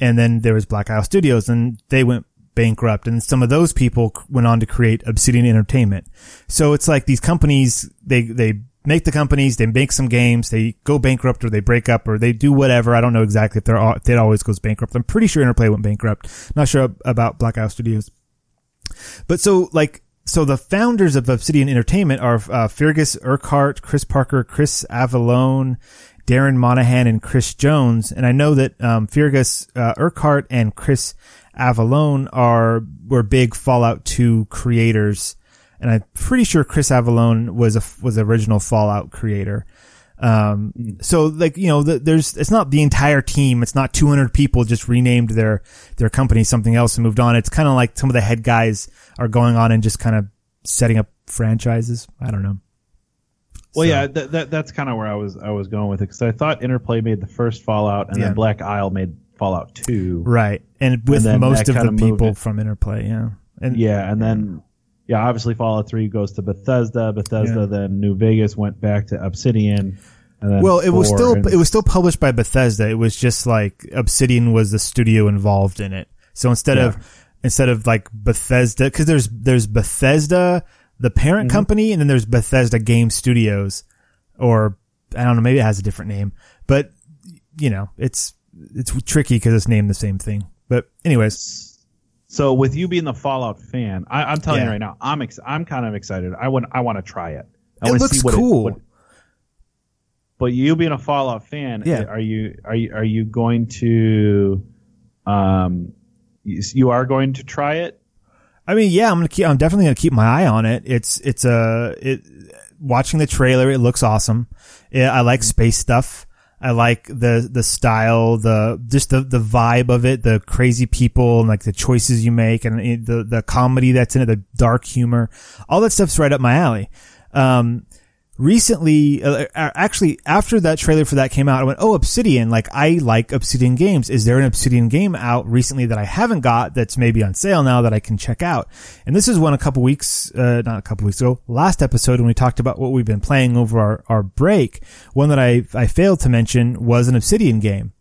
And then there was Black Isle Studios, and they went bankrupt. And some of those people went on to create Obsidian Entertainment. So it's like these companies, they they make the companies, they make some games, they go bankrupt or they break up or they do whatever. I don't know exactly if they're all, if it always goes bankrupt. I'm pretty sure Interplay went bankrupt. Not sure about Black Studios. But so like so the founders of Obsidian Entertainment are uh, Fergus Urquhart, Chris Parker, Chris Avellone, Darren Monahan, and Chris Jones. And I know that um, Fergus uh, Urquhart and Chris Avellone are were big Fallout 2 creators, and I'm pretty sure Chris Avellone was a was the original Fallout creator. Um, so like, you know, the, there's, it's not the entire team. It's not 200 people just renamed their, their company something else and moved on. It's kind of like some of the head guys are going on and just kind of setting up franchises. I don't know. Well, So- yeah, that, that that's kind of where I was I was going with it because I thought Interplay made the first Fallout and Yeah. then Black Isle made Fallout Two. Right. And with then most of the people from Interplay. Yeah. And Yeah, and then yeah, obviously Fallout Three goes to Bethesda. Bethesda, Yeah. then New Vegas went back to Obsidian. And then well, it was still, and- it was still published by Bethesda. It was just like Obsidian was the studio involved in it. So instead Yeah. of, instead of like Bethesda, cause there's, there's Bethesda, the parent Mm-hmm. company, and then there's Bethesda Game Studios, or I don't know, maybe it has a different name, but you know, it's, it's tricky because it's named the same thing. But anyways, So with you being the Fallout fan, I, I'm telling Yeah. you right now, I'm ex- I'm kind of excited. I want I want to try it. I It looks see what cool. what- but you being a Fallout fan, Yeah. are you are you are you going to, um, you, you are going to try it? I mean, yeah, I'm gonna keep. I'm definitely gonna keep my eye on it. It's it's a it. Watching the trailer, it looks awesome. Yeah, I like space stuff. I like the the style, the just the the vibe of it, the crazy people and like the choices you make, and the the comedy that's in it, the dark humor, all that stuff's right up my alley. Um, recently, uh, actually, after that trailer for that came out, I went, "Oh, Obsidian! Like I like Obsidian games. Is there an Obsidian game out recently that I haven't got that's maybe on sale now that I can check out?" And this is one a couple weeks, uh, not a couple weeks ago, last episode when we talked about what we've been playing over our our break. One that I I failed to mention was an Obsidian game.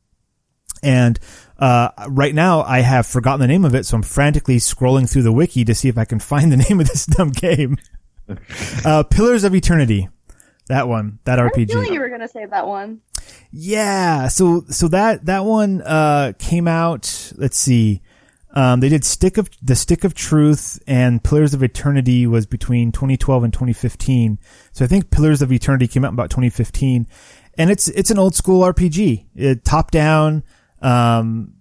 And uh, right now, I have forgotten the name of it, so I'm frantically scrolling through the wiki to see if I can find the name of this dumb game. uh, Pillars of Eternity, that one, that RPG. I a feeling you were gonna say that one. Yeah, so so that that one uh, came out. Let's see, um, they did Stick of the Stick of Truth and Pillars of Eternity was between 2012 and 2015. So I think Pillars of Eternity came out in about 2015, and it's it's an old school RPG, it, top down. Um,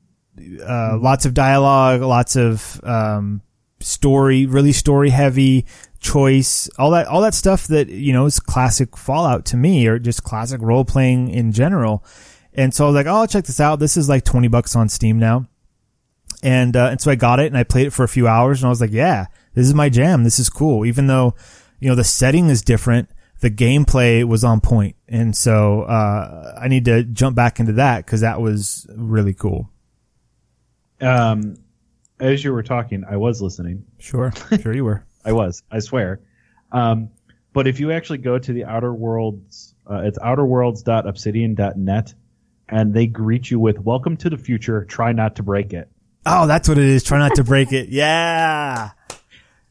uh, lots of dialogue, lots of um, story, really story heavy choice, all that, all that stuff that you know is classic Fallout to me, or just classic role playing in general. And so I was like, oh, I'll check this out. This is like twenty bucks on Steam now, and uh, and so I got it and I played it for a few hours, and I was like, yeah, this is my jam. This is cool, even though you know the setting is different. The gameplay was on point. point, and so uh, I need to jump back into that because that was really cool. Um, as you were talking, I was listening. Sure, sure you were. I was, I swear. Um, but if you actually go to the Outer Worlds, uh, it's outerworlds.obsidian.net, and they greet you with "Welcome to the future. Try not to break it." Oh, that's what it is. Try not to break it. Yeah.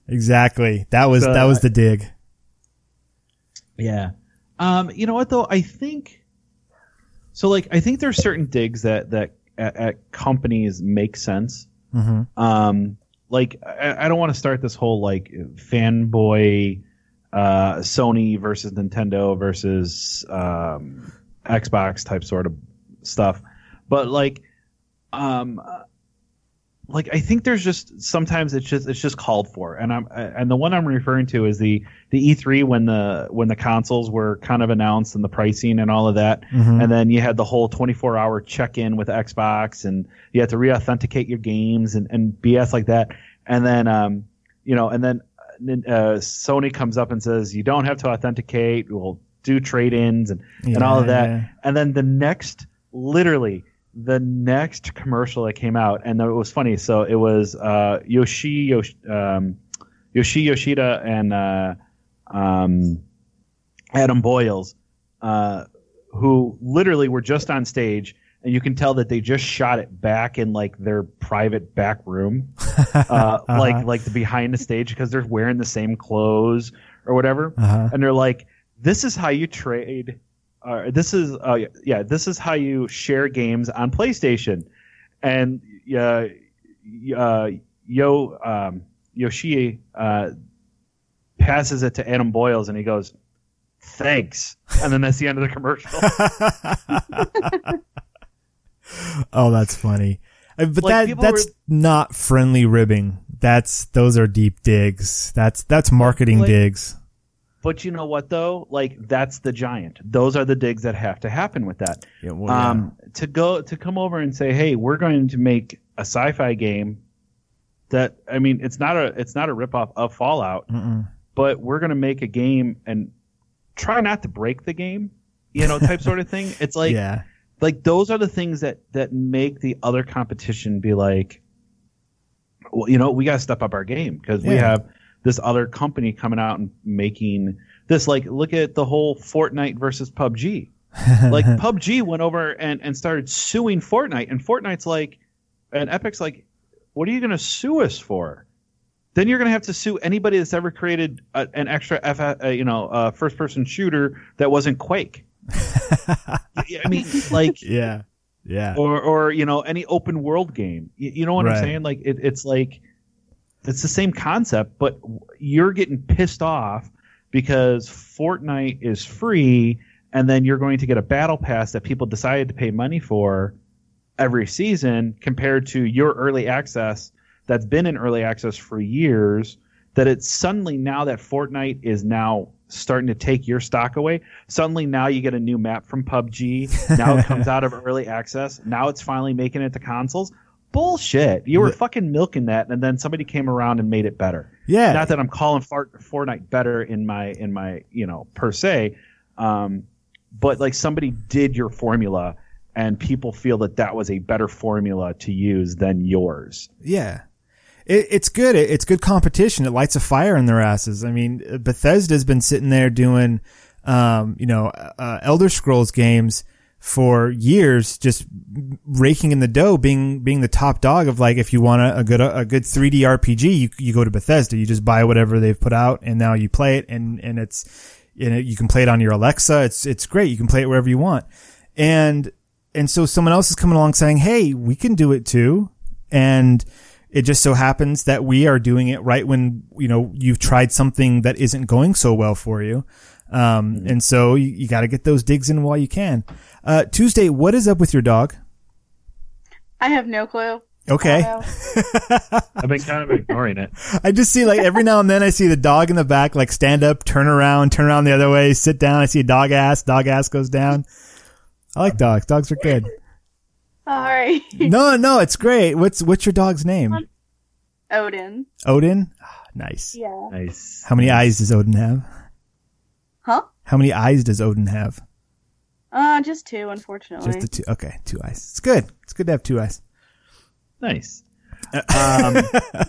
Exactly. That was, So, that was the dig. Yeah. Um, you know what though? I think so. Like, I think there's certain digs that that at, at companies make sense. Hmm Um, like, I, I don't want to start this whole like fanboy, uh, Sony versus Nintendo versus um, Xbox type sort of stuff, but like, um, like I think there's just sometimes it's just it's just called for, and I'm and the one I'm referring to is the the E3 when the when the consoles were kind of announced and the pricing and all of that, Mm-hmm. and then you had the whole 24 hour check in with Xbox, and you had to re-authenticate your games and and BS like that, and then um you know and then uh, Sony comes up and says you don't have to authenticate, we'll do trade-ins and and all of that, yeah. and then the next literally the next commercial that came out, and it was funny. So it was uh, Yoshi Yosh, um, Yoshi Yoshida and uh, um, Adam Boyes, uh, who literally were just on stage, and you can tell that they just shot it back in like their private back room, uh, like like the behind the stage because they're wearing the same clothes or whatever, Uh-huh. and they're like, "This is how you trade." Uh, this is uh, yeah, this is how you share games on PlayStation, and uh, uh, Yo um, Yoshi uh, passes it to Adam Boyes, and he goes, "Thanks," and then that's the end of the commercial. oh, that's funny. Uh, But Like, that that's were- not friendly ribbing. That's those are deep digs. That's that's marketing Like- digs. But you know what though? Like that's the giant. Those are the digs that have to happen with that. Yeah, well, yeah. um, to go to come over and say, "Hey, we're going to make a sci-fi game." That I mean, it's not a it's not a ripoff of Fallout, Mm-mm. but we're going to make a game and try not to break the game, you know, type sort of thing. It's like yeah, like those are the things that that make the other competition be like, well, you know, we got to step up our game because we Yeah. have this other company coming out and making this. Like, look at the whole Fortnite versus PUBG like PUBG went over and, and started suing Fortnite, and Fortnite's like, and Epic's like, what are you going to sue us for? Then you're going to have to sue anybody that's ever created a, an extra F, uh, you know, uh, first person shooter that wasn't Quake. I mean, like, yeah, yeah. or or you know, any open world game. You, you know what Right. I'm saying? Like, it, it's like, it's the same concept, but you're getting pissed off because Fortnite is free, and then you're going to get a battle pass that people decided to pay money for every season, compared to your early access that's been in early access for years. That it's suddenly now that Fortnite is now starting to take your stock away. Suddenly now you get a new map from PUBG. Now it comes out of early access. Now it's finally making it to consoles. Bullshit. You were fucking milking that, and then somebody came around and made it better. Yeah. Not that I'm calling Fart- Fortnite better in my in my you know per se, um, but like somebody did your formula, and people feel that that was a better formula to use than yours. Yeah. It, it's good. It, it's good competition. It lights a fire in their asses. I mean, Bethesda's been sitting there doing, um, you know, uh, Elder Scrolls games for years, just raking in the dough, being, being the top dog of like, if you want a, a good, a good 3D RPG, you, you go to Bethesda, you just buy whatever they've put out and now you play it and, and it's, you know, you can play it on your Alexa. It's, it's great. You can play it wherever you want. And, and so someone else is coming along saying, Hey, we can do it too. And, it just so happens that we are doing it right when, you know, you've tried something that isn't going so well for you. Um, and so you, you got to get those digs in while you can. Uh, Tuesday, what is up with your dog? I have no clue. Okay. I've been kind of ignoring it. I just see like every now and then I see the dog in the back, like stand up, turn around, turn around the other way, sit down. I see a dog ass, dog ass goes down. I like dogs. Dogs are good. all right. No, no, it's great. What's, what's your dog's name? Odin. Odin? Ah, nice. Yeah. Nice. How many eyes does Odin have? Huh? How many eyes does Odin have? Uh, just two, unfortunately. Just the two. Okay, two eyes. It's good. It's good to have two eyes. Nice. Um,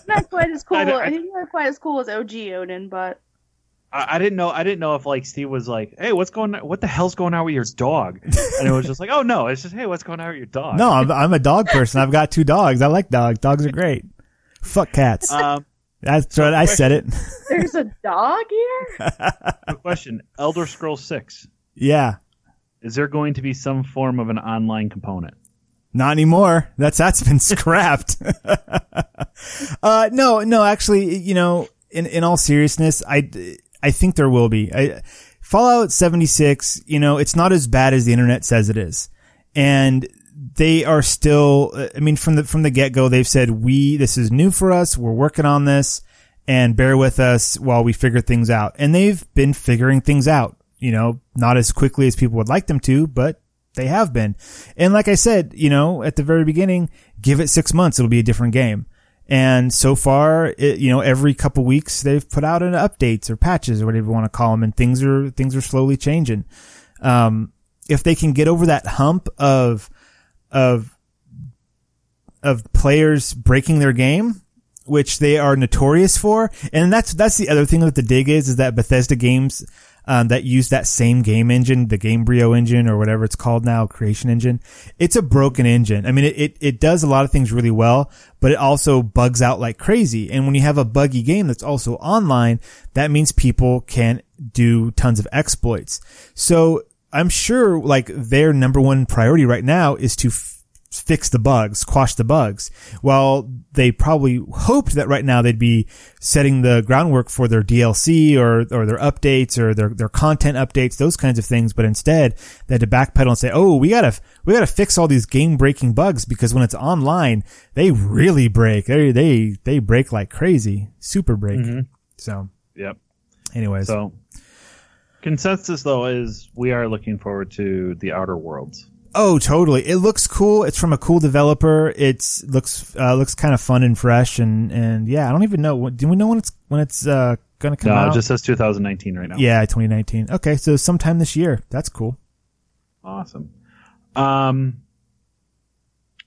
not quite as cool. I don't- I- He's not quite as cool as OG Odin, but I, I didn't know. I didn't know if like Steve was like, "Hey, what's going? on? What the hell's going on with your dog?" And it was just like, "Oh no, it's just hey, what's going on with your dog?" No, I'm, I'm a dog person. I've got two dogs. I like dogs. Dogs are great. Fuck cats. Um, That's right. I said it. there's a dog here. a question: Elder Scrolls Six. Yeah. Is there going to be some form of an online component? Not anymore. That's that's been scrapped. uh, no, no. Actually, you know, in in all seriousness, I I think there will be. I, Fallout 76. You know, it's not as bad as the internet says it is, and they are still, I mean, from the, from the get go, they've said, we, this is new for us. We're working on this and bear with us while we figure things out. And they've been figuring things out, you know, not as quickly as people would like them to, but they have been. And like I said, you know, at the very beginning, give it six months. It'll be a different game. And so far, it, you know, every couple weeks they've put out an updates or patches or whatever you want to call them, and things are things are slowly changing. Um, if they can get over that hump of of of players breaking their game, which they are notorious for, and that's that's the other thing that the dig is is that Bethesda games um, that use that same game engine, the Gamebryo engine or whatever it's called now, Creation Engine. It's a broken engine. I mean, it, it, it does a lot of things really well, but it also bugs out like crazy. And when you have a buggy game that's also online, that means people can do tons of exploits. So I'm sure like their number one priority right now is to fix the bugs, quash the bugs. Well, they probably hoped that right now they'd be setting the groundwork for their DLC or, or their updates or their, their content updates, those kinds of things. But instead they had to backpedal and say, Oh, we gotta, we gotta fix all these game breaking bugs because when it's online, they really break. They, they, they break like crazy, super break. Mm-hmm. So, Yep. anyways. So consensus though is we are looking forward to the Outer Worlds. Oh, totally. It looks cool. It's from a cool developer. It's looks uh, looks kind of fun and fresh and and yeah, I don't even know. Do we know when it's when it's uh gonna come No, out? it just says 2019 right now. yeah, 2019. Okay, so sometime this year. That's cool. Awesome. Um,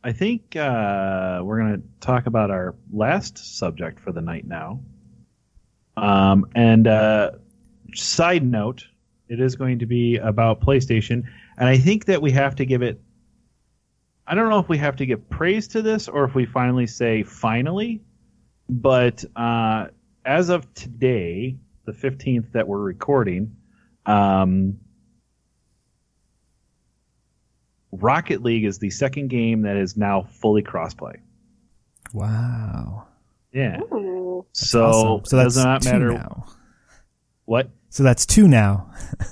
I think uh, we're going to talk about our last subject for the night now. Um, and uh, side note, it is going to be about PlayStation, and I think that we have to give it. I don't know if we have to give praise to this or if we finally say finally, but uh, as of today, the 15th that we're recording, um, Rocket League is the second game that is now fully crossplay. Wow. Yeah. Ooh. So, Awesome. So it that's does not two matter now. what. So that's two now.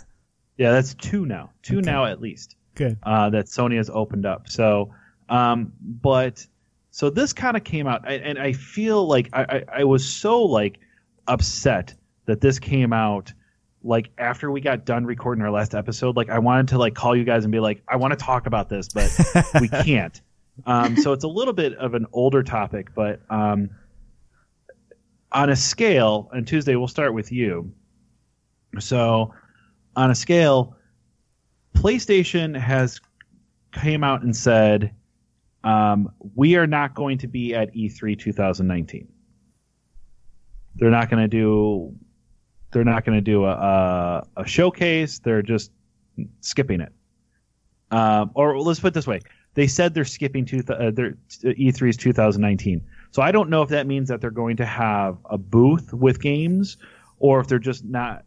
Yeah, that's two now. Two Okay. now at least. Good. uh, that Sony has opened up. So, um, but so this kind of came out, and, and I feel like I, I, I was so like upset that this came out like after we got done recording our last episode. Like I wanted to like call you guys and be like, I want to talk about this, but we can't. Um, so it's a little bit of an older topic, but um, on a scale, and Tuesday we'll start with you. So on a scale, PlayStation has came out and said, um, "We are not going to be at E E3 2019. They're not going to do. They're not going to do a, a a showcase. They're just skipping it. Um, or let's put it this way: they said they're skipping two, uh, their E3's 2019. So I don't know if that means that they're going to have a booth with games, or if they're just not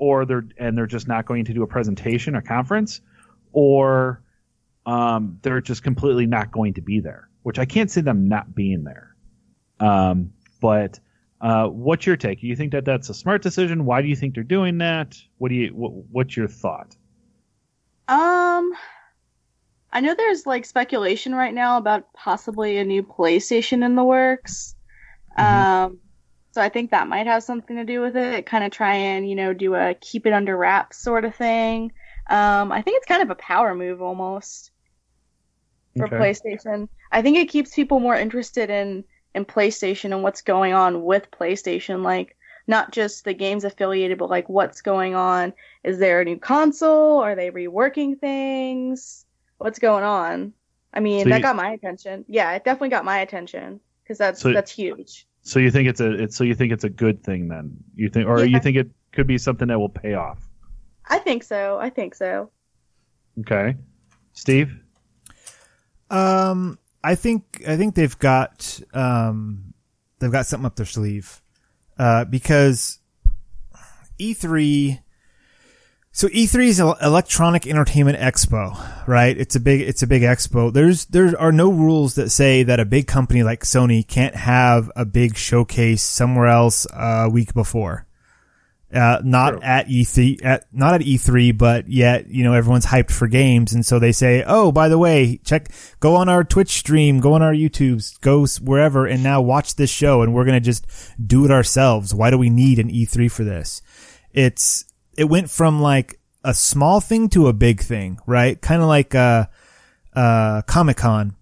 or they're and they're just not going to do a presentation or conference, or um, they're just completely not going to be there. Which I can't see them not being there. Um, but uh, what's your take? Do you think that that's a smart decision? Why do you think they're doing that? What do you? What, what's your thought? Um, I know there's like speculation right now about possibly a new PlayStation in the works. Mhm. Um, so I think that might have something to do with it. Kind of try and you know do a keep it under wraps sort of thing. Um, I think it's kind of a power move almost for Okay. PlayStation. I think it keeps people more interested in in PlayStation and what's going on with PlayStation. Like not just the games affiliated, but like what's going on. Is there a new console? Are they reworking things? What's going on? I mean, So that you- got my attention. Yeah, it definitely got my attention because that's So- that's huge. So you think it's a it's so you think it's a good thing then? You think or Yeah. you think it could be something that will pay off? I think so. I think so. Okay, Steve. Um, I think I think they've got um they've got something up their sleeve, uh, because E3. So E3 is an electronic entertainment expo, right? It's a big it's a big expo. There's there are no rules that say that a big company like Sony can't have a big showcase somewhere else a week before. Uh, not True. at E3, at, not at E3, but yet, you know, everyone's hyped for games. And so they say, Oh, by the way, check, go on our Twitch stream, go on our YouTubes, go wherever and now watch this show and we're going to just do it ourselves. Why do we need an E3 for this? It's, it went from like a small thing to a big thing, right? Kind of like, uh, uh, Comic Con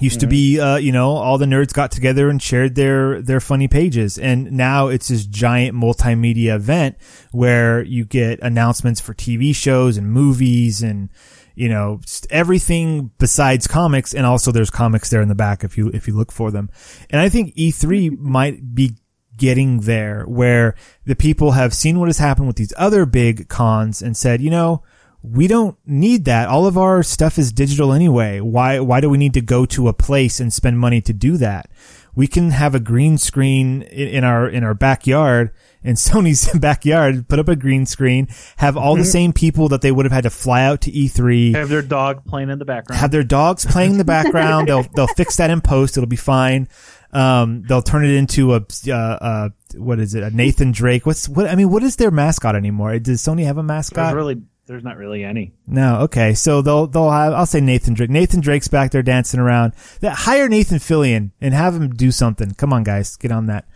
used to be uh you know all the nerds got together and shared their their funny pages. And now it's this giant multimedia event where you get announcements for TV shows and movies and you know everything besides comics. And also there's comics there in the back if you if you look for them. And i think E3 might be getting there where the people have seen what has happened with these other big cons and said you know we don't need that. All of our stuff is digital anyway. Why, why do we need to go to a place and spend money to do that? We can have a green screen in, our, in our backyard in Sony's backyard, put up a green screen, have all the mm-hmm. same people that they would have had to fly out to E E3, Have their dog playing in the background. have their dogs playing in the background. they'll, they'll fix that in post. It'll be fine. Um, they'll turn it into a, uh, uh, what is it? A Nathan Drake. What's, what, I mean, what is their mascot anymore? Does Sony have a mascot? there's really, there's not really any. No, okay. So they'll they'll have I'll say Nathan Drake. Nathan Drake's back there dancing around. That hire Nathan Fillion and have him do something. Come on, guys, get on that.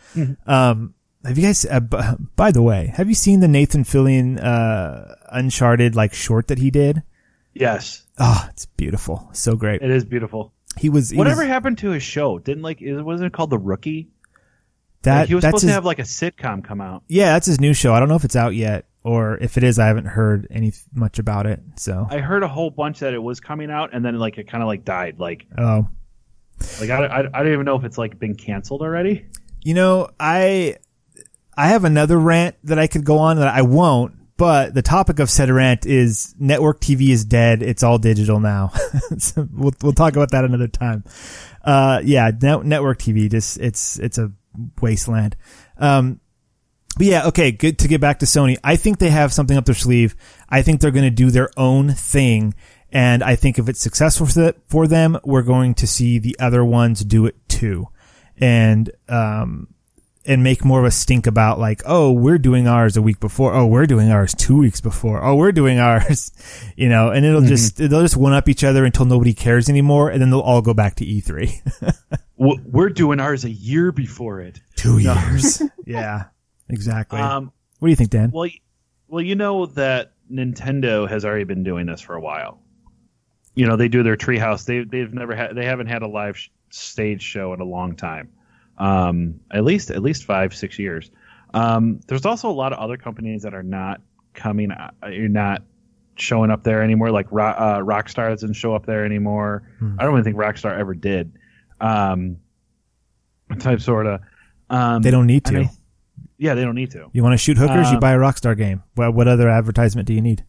Um, have you guys? Uh, b- by the way, have you seen the Nathan Fillion uh, Uncharted like short that he did? Yes, Oh, it's beautiful, so great. it is beautiful. He was he Whatever was- happened to his show? Didn't like, is- wasn't it called The Rookie? that. Like, he was supposed his, to have like a sitcom come out. yeah, that's his new show. I don't know if it's out yet, or if it is, I haven't heard any much about it. So, I heard a whole bunch that it was coming out, and then like it kind of like died. Like, oh, like I, I, I don't even know if it's like been canceled already. You know, I I have another rant that I could go on that I won't, but the topic of said rant is network TV is dead. It's all digital now. so we'll we'll talk about that another time. Uh yeah, net, network TV just it's it's a wasteland. Um but yeah, okay, good to get back to Sony. I think they have something up their sleeve. I think they're going to do their own thing. And I think if it's successful for them, we're going to see the other ones do it too. And, um, and make more of a stink about like, oh, we're doing ours a week before. Oh, we're doing ours two weeks before. Oh, we're doing ours, you know, and it'll just, they'll just one up each other until nobody cares anymore. And then they'll all go back to E E3. We're doing ours a year before it. Two years. yeah, exactly. Um, what do you think, Dan? well, well, you know that Nintendo has already been doing this for a while. You know, they do their treehouse. They they've never had they haven't had a live sh- stage show in a long time. Um, at least at least five six years. Um, there's also a lot of other companies that are not coming. uh, You're not showing up there anymore. Like Ro- uh, Rockstar doesn't show up there anymore. I don't even think Rockstar ever did. Um, type sorta. Um, They don't need I to. mean, yeah, they don't need to. You want to shoot hookers? you Um, buy a Rockstar game. Well, what other advertisement do you need?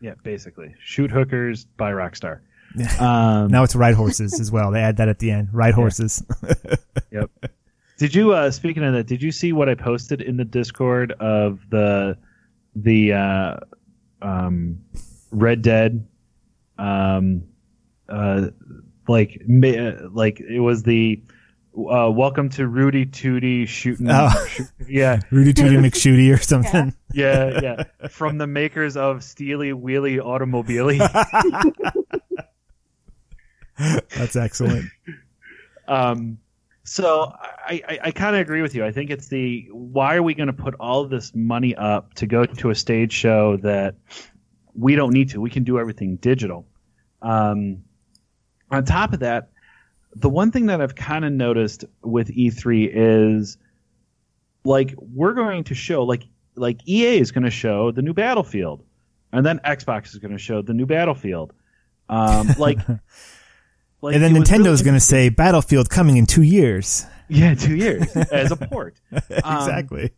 Yeah, basically. Shoot hookers buy Rockstar. Um, Now it's ride horses as well. They add that at the end. Ride horses. Yep. Did you uh speaking of that, did you see what I posted in the Discord of the the uh um Red Dead um uh like uh, like it was the uh welcome to Rudy Tooty shooting Oh. shoot- yeah Rudy Tooty McShooty or something. yeah yeah from the makers of Steely Wheelie Automobile That's excellent. Um, so I, I, I kind of agree with you. I think it's the why are we going to put all this money up to go to a stage show that we don't need to? We can do everything digital. Um, on top of that, the one thing that I've kind of noticed with E3 is like we're going to show like like EA is going to show the new Battlefield, and then Xbox is going to show the new Battlefield. Um, like, like and then Nintendo's really going to say Battlefield coming in two years. yeah, two years as a port. Um, exactly.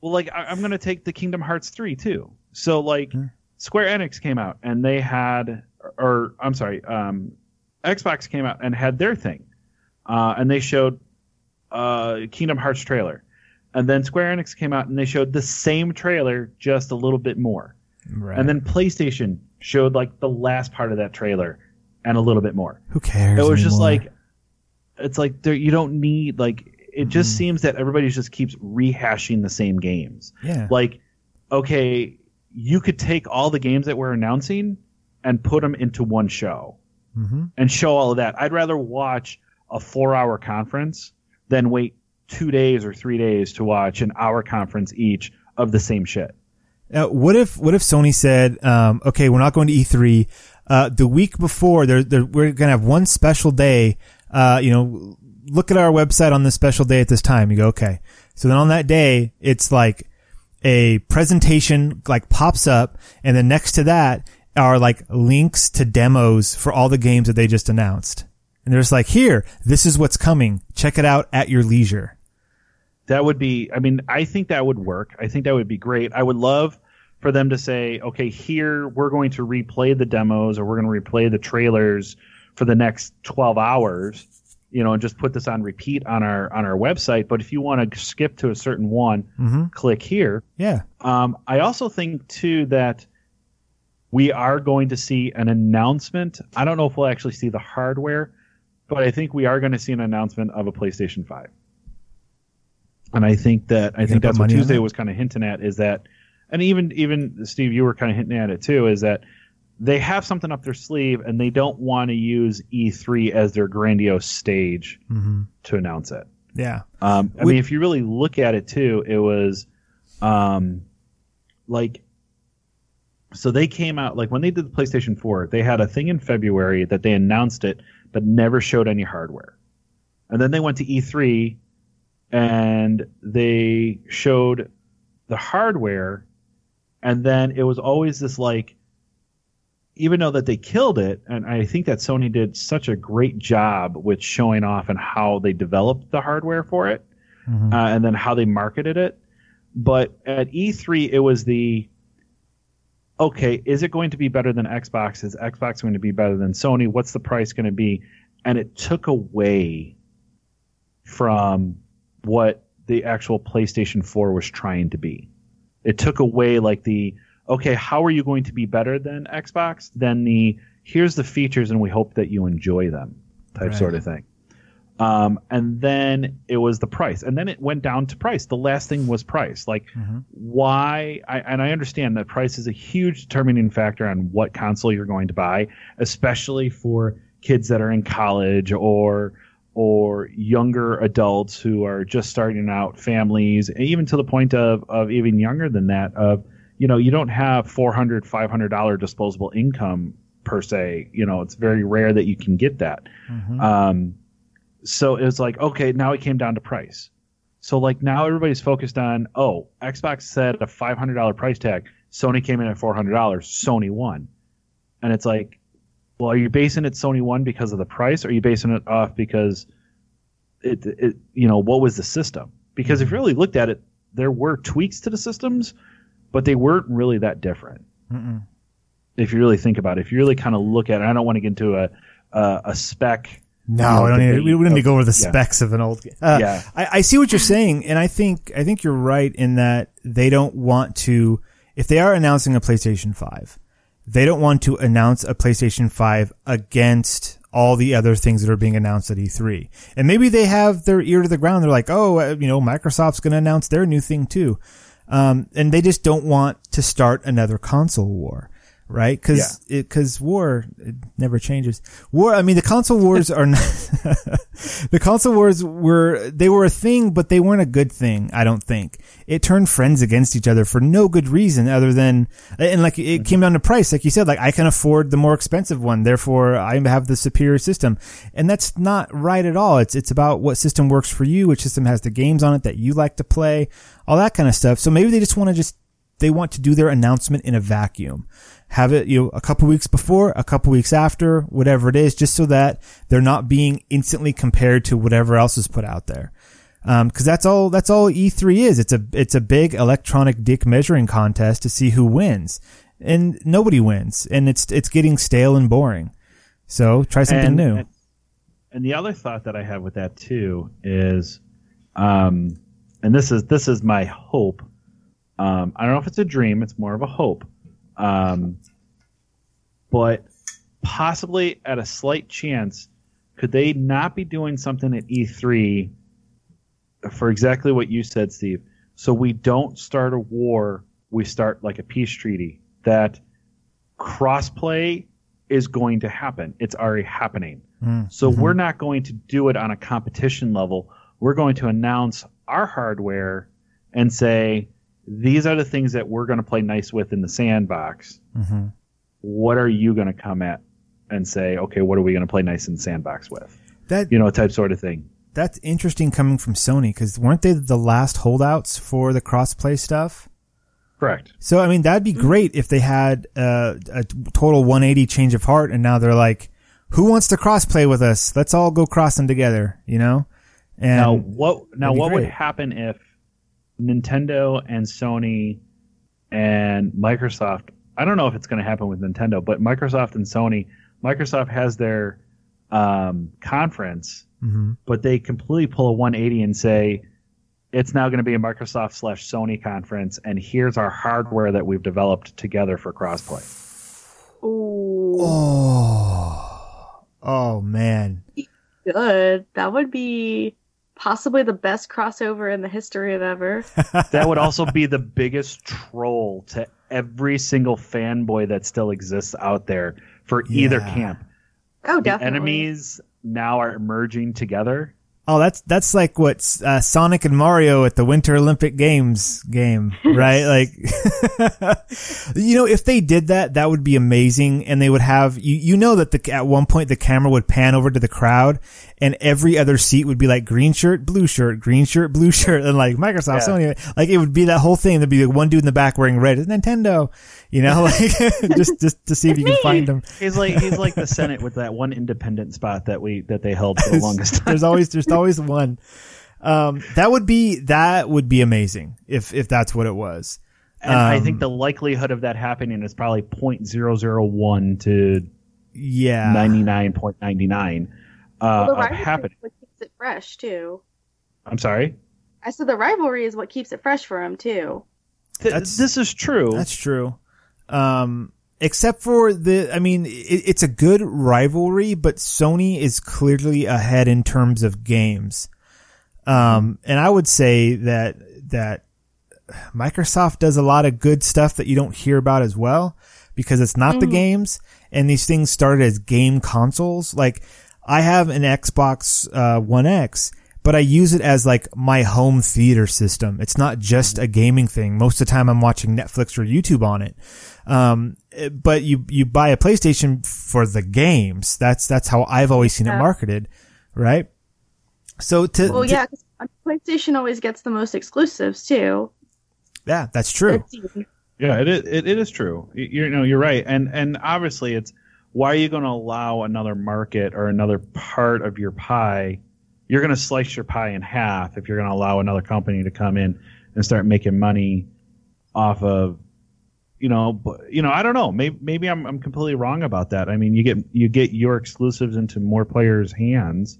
Well, like I, I'm going to take the Kingdom Hearts three too. So like Square Enix came out and they had, or I'm sorry, um, Xbox came out and had their thing, uh, and they showed uh, Kingdom Hearts trailer, and then Square Enix came out and they showed the same trailer just a little bit more, right. and then PlayStation showed like the last part of that trailer and a little bit more. who cares? it was just like it's like there you don't need like it just seems that everybody just keeps rehashing the same games. Yeah. Like, okay, you could take all the games that we're announcing and put them into one show hmm and show all of that. I'd rather watch a four-hour conference than wait two days or three days to watch an hour conference each of the same shit. Uh, what if what if Sony said, um, "Okay, we're not going to E3. Uh, the week before, there, there, we're going to have one special day. Uh, you know, look at our website on this special day at this time." You go, "Okay." So then on that day, it's like a presentation like pops up, and then next to that are like links to demos for all the games that they just announced. And they're just like, "Here, this is what's coming. Check it out at your leisure." That would be, I mean, I think that would work. I think that would be great. I would love for them to say, okay, here we're going to replay the demos or we're going to replay the trailers for the next 12 hours, you know, and just put this on repeat on our on our website. But if you want to skip to a certain one, Mhm. click here. Yeah. Um, I also think too that we are going to see an announcement. I don't know if we'll actually see the hardware, but I think we are going to see an announcement of a PlayStation Five. And I think that I think that's what Tuesday that? was kind of hinting at is that, and even even Steve, you were kind of hinting at it too, is that they have something up their sleeve and they don't want to use E3 as their grandiose stage hmm to announce it. Yeah. Um, I We- mean, if you really look at it too, it was um, like so they came out like when they did the PlayStation 4, they had a thing in February that they announced it but never showed any hardware. And then they went to E3 and they showed the hardware and then it was always this like even though that they killed it, and I think that Sony did such a great job with showing off and how they developed the hardware for it, Mhm. uh, and then how they marketed it. But at E3, it was the okay, is it going to be better than Xbox? Is Xbox going to be better than Sony? What's the price going to be? And it took away from what the actual PlayStation 4 was trying to be. It took away like the okay, how are you going to be better than Xbox? Then the here's the features and we hope that you enjoy them type Right. sort of thing. Um, and then it was the price, and then it went down to price. The last thing was price. Like, Mhm. why? I, and I understand that price is a huge determining factor on what console you're going to buy, especially for kids that are in college or or younger adults who are just starting out, families, even to the point of of even younger than that. Of you know, you don't have 400 500 dollar disposable income per se. You know, it's very rare that you can get that. Mhm. Um, so it was like, okay, now it came down to price. So like now everybody's focused on, oh, Xbox said a five hundred dollar price tag. Sony came in at four hundred dollars. Sony won, and it's like, well, are you basing it Sony won because of the price? Or are you basing it off because it, it you know, what was the system? Because if you really looked at it, there were tweaks to the systems, but they weren't really that different Mm-mm. if you really think about it. If you really kind of look at it, I don't want to get into a a, a spec. No, we don't need, we don't need to go over the yeah. specs of an old game. Uh, Yeah. I, I see what you're saying, and I think I think you're right in that they don't want to. If they are announcing a PlayStation Five, they don't want to announce a PlayStation Five against all the other things that are being announced at E3. And maybe they have their ear to the ground. They're like, oh, uh, you know, Microsoft's going to announce their new thing too, um, and they just don't want to start another console war. Right? Cause, it, cause war, it never changes. War, I mean, the console wars are not, the console wars were, they were a thing, but they weren't a good thing, I don't think. It turned friends against each other for no good reason other than, and like, it mm-hmm. came down to price. Like you said, like, I can afford the more expensive one, therefore I have the superior system. And that's not right at all. It's, it's about what system works for you, which system has the games on it that you like to play, all that kind of stuff. So maybe they just want to just, they want to do their announcement in a vacuum have it, you know, a couple weeks before, a couple weeks after, whatever it is, just so that they're not being instantly compared to whatever else is put out there. Um, cause that's all, that's all E3 is. It's a, it's a big electronic dick measuring contest to see who wins and nobody wins and it's, it's getting stale and boring. So try something and, new. And, and the other thought that I have with that too is, um, and this is this is my hope. Um, I don't know if it's a dream; it's more of a hope. Um, but possibly at a slight chance, could they not be doing something at E3 for exactly what you said, Steve. So we don't start a war, we start like a peace treaty that crossplay is going to happen. It's already happening. Mm, So we're not going to do it on a competition level. We're going to announce our hardware and say, these are the things that we're going to play nice with in the sandbox. Mhm. What are you going to come at and say, okay, what are we going to play nice in the sandbox with? that You know, type sort of thing. that's interesting coming from Sony because weren't they the last holdouts for the crossplay stuff? Correct. So I mean, that'd be great if they had uh, a total 180 change of heart, and now they're like, "Who wants to crossplay with us? Let's all go crossing together," you know. And now what? Now that'd what would happen if Nintendo and Sony and Microsoft? I don't know if it's going to happen with Nintendo, but Microsoft and Sony. Microsoft has their um, conference, Mhm. but they completely pull a 180 and say it's now going to be a Microsoft slash Sony conference, and here's our hardware that we've developed together for crossplay. Ooh, oh, oh man, good. That would be possibly the best crossover in the history of ever. That would also be the biggest troll to every single fanboy that still exists out there for either camp. Oh, The definitely. enemies now are merging together. Oh that's that's like what uh, Sonic and Mario at the Winter Olympic Games game, right? like, you know, if they did that, that would be amazing, and they would have you. You know that the at one point the camera would pan over to the crowd, and every other seat would be like green shirt, blue shirt, green shirt, blue shirt, and like Microsoft, Yeah. Sony, like it would be that whole thing. There'd be like one dude in the back wearing red, it's Nintendo, you know, like just just to see if you can find him. He's like he's like the Senate with that one independent spot that we that they held for the longest time. there's always there's always one. Um, that would be that would be amazing if if that's what it was. And I Um, think the likelihood of that happening is probably 0.001 to Yeah, 99.99 uh, well, of happening. what keeps it fresh too. I'm sorry. I said the rivalry is what keeps it fresh for him too. Th- this is true. That's true. Um, except for the, I mean, it, it's a good rivalry, but Sony is clearly ahead in terms of games. Um, and I would say that, that Microsoft does a lot of good stuff that you don't hear about as well because it's not the games and these things started as game consoles. Like I have an Xbox, uh, One X, but I use it as like my home theater system. It's not just a gaming thing. Most of the time I'm watching Netflix or YouTube on it. Um, but you, you buy a PlayStation for the games. That's, that's how I've always seen it marketed. Right. So to, Well, to- yeah, 'cause PlayStation always gets the most exclusives too. yeah, that's true. Yeah, it is, it, it is true. You, you know, you're right, and and obviously, it's why are you going to allow another market or another part of your pie? You're going to slice your pie in half if you're going to allow another company to come in and start making money off of, you know, but, you know, I don't know. Maybe maybe I'm I'm completely wrong about that. I mean, you get you get your exclusives into more players' hands.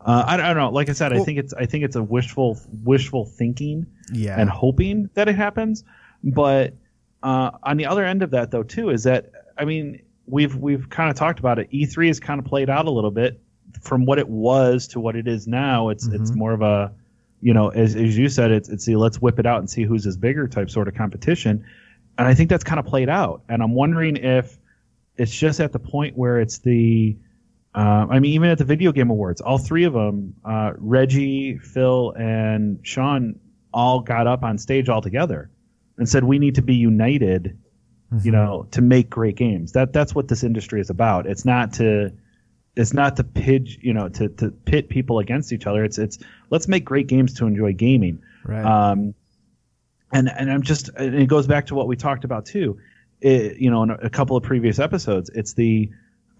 Uh, I, don't- I don't know. Like I said, I think it's I think it's a wishful wishful thinking Yeah. and hoping that it happens. But uh, on the other end of that, though, too, is that I mean we've we've kind of talked about it. E3 has kind of played out a little bit from what it was to what it is now. It's it's Mhm. more of a you know as as you said, it's it's the let's whip it out and see who's is bigger type sort of competition. And I think that's kind of played out. And I'm wondering if it's just at the point where it's the uh, I mean, even at the video game awards, all three of them, uh, Reggie, Phil, and Shawn, all got up on stage all together and said, "We need to be united, you know, to make great games." That that's what this industry is about. It's not to it's not to pitch, you know, to, to pit people against each other. It's it's let's make great games to enjoy gaming. Right. Um, and and I'm just and it goes back to what we talked about too. It, you know, in a, couple of previous episodes, it's the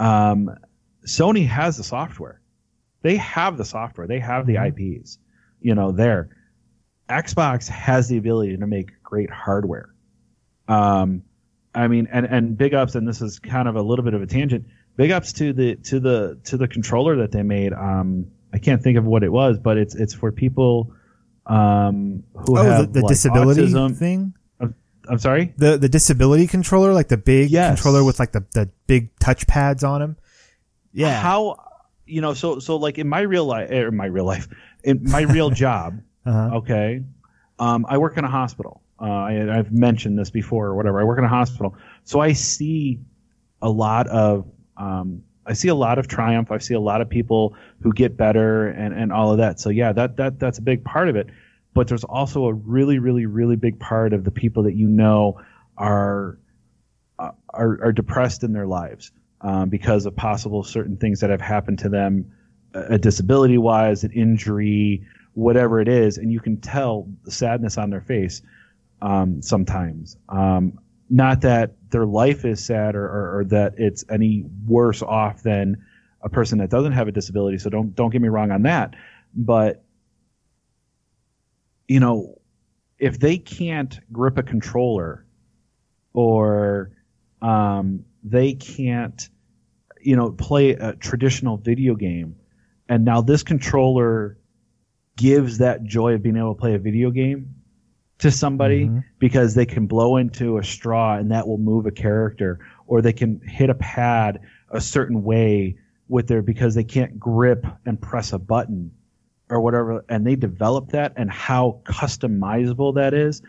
um, Sony has the software. They have the software. They have the IPs. You know, there. Xbox has the ability to make great hardware. Um, I mean, and and big ups, and this is kind of a little bit of a tangent. Big ups to the to the to the controller that they made. Um, I can't think of what it was, but it's it's for people um, who oh, the, have the like, disability autism. thing? I'm sorry. The the disability controller, like the big Yes. controller with like the, the big touch pads on them. Yeah. How you know? So so like in my real life, or my real life, in my real job, Uh-huh. Okay. Um, I work in a hospital. Uh, I, I've mentioned this before or whatever. I work in a hospital. So I see a lot of, um, I see a lot of triumph. I see a lot of people who get better and, and all of that. So yeah, that, that, that's a big part of it. But there's also a really, really, really big part of the people that you know are, uh, are, are depressed in their lives um, because of possible certain things that have happened to them, a disability wise, an injury, whatever it is, and you can tell the sadness on their face um, sometimes. Um, not that their life is sad or, or, or, that it's any worse off than a person that doesn't have a disability. So don't don't get me wrong on that, but you know, if they can't grip a controller or um, they can't, you know, play a traditional video game, and now this controller gives that joy of being able to play a video game to somebody mm-hmm. because they can blow into a straw and that will move a character or they can hit a pad a certain way with their because they can't grip and press a button or whatever and they develop that and how customizable that is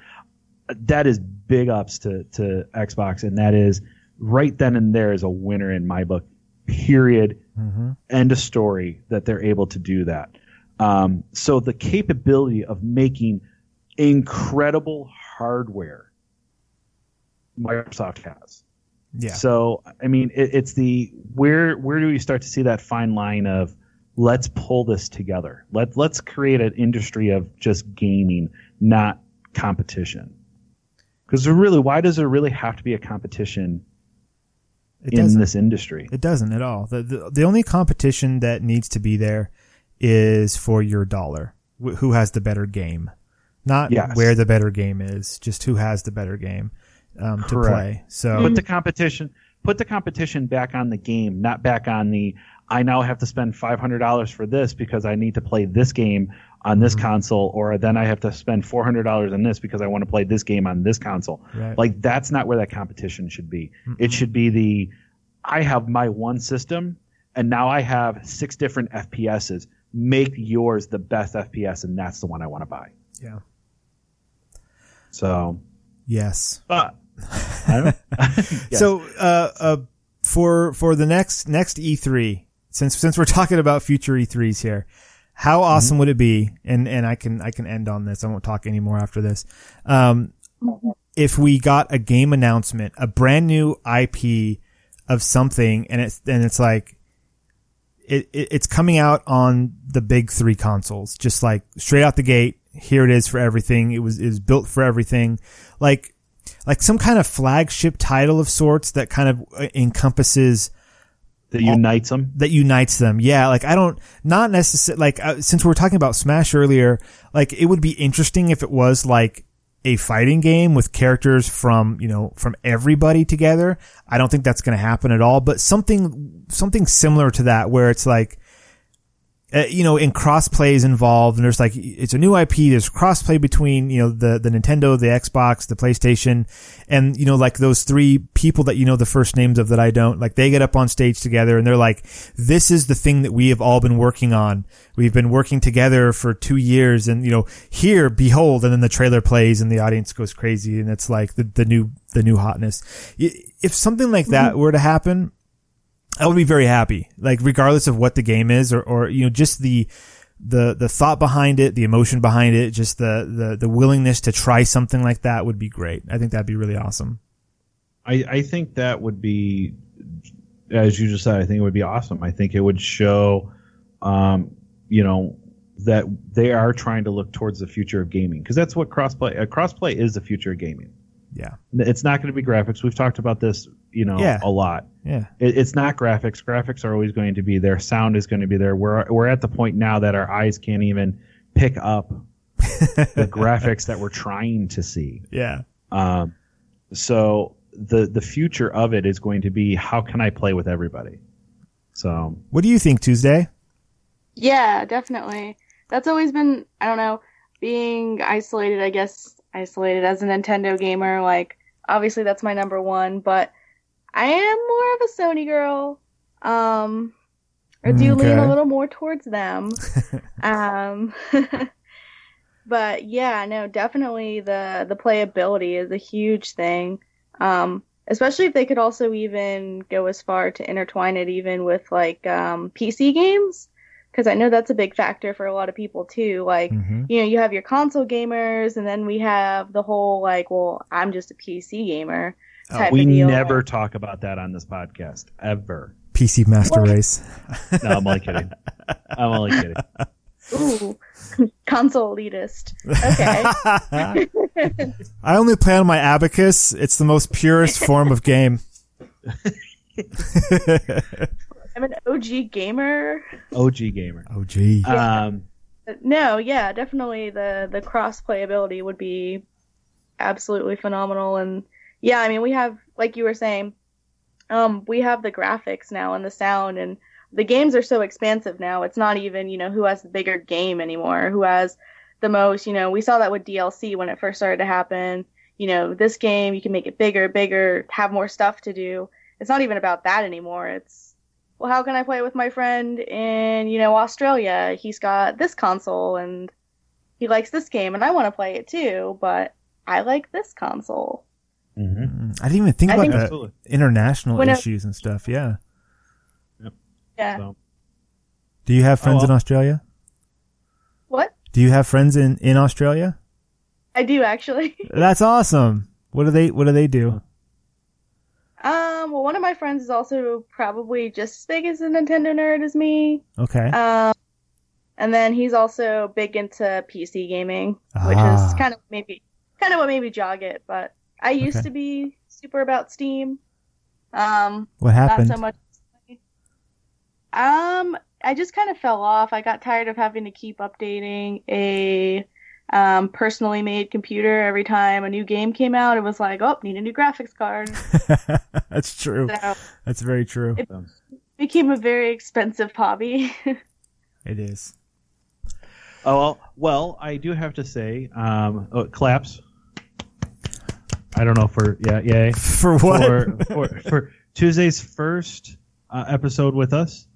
that is big ups to, to Xbox and that is right then and there is a winner in my book period mm-hmm. end of story that they're able to do that um, so the capability of making incredible hardware Microsoft has. Yeah. So I mean, it, it's the where where do we start to see that fine line of let's pull this together. Let let's create an industry of just gaming, not competition. Because really, why does there really have to be a competition it in this industry? It doesn't at all. The, the the only competition that needs to be there is for your dollar. Wh- who has the better game? Not yes. where the better game is, just who has the better game um, to play. So put the competition put the competition back on the game, not back on the I now have to spend five hundred dollars for this because I need to play this game on this mm-hmm. console, or then I have to spend four hundred dollars on this because I want to play this game on this console. Right. Like that's not where that competition should be. Mm-hmm. It should be the I have my one system and now I have six different FPSs make yours the best FPS, and that's the one I want to buy. Yeah. So. Yes. But. yes. So, uh, uh, for for the next next E3, since since we're talking about future E3s here, how mm-hmm. awesome mm-hmm. would it be? And and I can I can end on this. I won't talk anymore after this. Um, if we got a game announcement, a brand new IP of something, and it's and it's like it, it, it's coming out on the big three consoles, just like straight out the gate. Here it is for everything. It was is built for everything, like like some kind of flagship title of sorts that kind of uh, encompasses that unites all, them. That unites them. Yeah, like I don't not necessarily like uh, since we were talking about Smash earlier, like it would be interesting if it was like a fighting game with characters from, you know, from everybody together. I don't think that's going to happen at all, but something, something similar to that where it's like, uh, you know, in crossplay is involved and there's like, it's a new IP. There's crossplay between, you know, the, the Nintendo, the Xbox, the PlayStation, and, you know, like those three people that you know the first names of that I don't, like they get up on stage together and they're like, this is the thing that we have all been working on. We've been working together for two years and, you know, here, behold, and then the trailer plays and the audience goes crazy and it's like the, the new, the new hotness. If something like that mm-hmm. were to happen, I would be very happy. Like regardless of what the game is or, or, you know, just the, the, the thought behind it, the emotion behind it, just the, the, the willingness to try something like that would be great. I think that'd be really awesome. I, I think that would be, as you just said, I think it would be awesome. I think it would show, um, you know, that they are trying to look towards the future of gaming because that's what crossplay, uh, crossplay is the future of gaming. Yeah. It's not going to be graphics. We've talked about this, you know, yeah. a lot. Yeah. It, it's not graphics. Graphics are always going to be there. Sound is going to be there. We're we're at the point now that our eyes can't even pick up the graphics that we're trying to see. Yeah. Um, so the the future of it is going to be how can I play with everybody. So. What do you think, Tuesday? Yeah, definitely. That's always been I don't know being isolated. I guess isolated as a Nintendo gamer. Like, obviously that's my number one, but I am more of a Sony girl. Um, or do okay. lean a little more towards them. um, but yeah, no, definitely the the playability is a huge thing. Um, especially if they could also even go as far to intertwine it even with like um, PC games, because I know that's a big factor for a lot of people too. Like, Mhm. you know, you have your console gamers, and then we have the whole like, well, I'm just a PC gamer type we of deal. never talk about that on this podcast ever. PC Master What? Race. No, I'm only kidding. I'm only kidding. Ooh, console elitist. Okay. I only play on my abacus. It's the most purest form of game. I'm an OG gamer. OG gamer. OG. gee. Um, No, yeah, definitely the the cross playability would be absolutely phenomenal and yeah, I mean we have like you were saying um we have the graphics now and the sound and the games are so expansive now. It's not even, you know, who has the bigger game anymore, who has the most, you know, we saw that with DLC when it first started to happen. You know, this game you can make it bigger, bigger, have more stuff to do. It's not even about that anymore. It's well, how can I play with my friend in, you know, Australia? He's got this console and he likes this game and I want to play it too, but I like this console. Mhm. I didn't even think I about think- the Absolutely. international When I- issues and stuff. Yeah. Yeah. So, Do you have friends Oh, in. Australia? What? Do you have friends in, in Australia? I do actually. That's awesome. What do they What do they do? um, well, one of my friends is also probably just as big as a Nintendo nerd as me. Okay. Um, and then he's also big into PC gaming, which Ah. is kind of maybe kind of what made me jog it. But I used Okay. to be super about Steam. Um, What happened? Not so much. Um, I just kind of fell off. I got tired of having to keep updating a um, personally made computer every time a new game came out. It was like, oh, need a new graphics card. That's true. So That's very true. it became a very expensive hobby. It is. oh well, well, I do have to say, um, oh, claps. I don't know for yeah, yay For what? for for, for Tuesday's first uh, episode with us.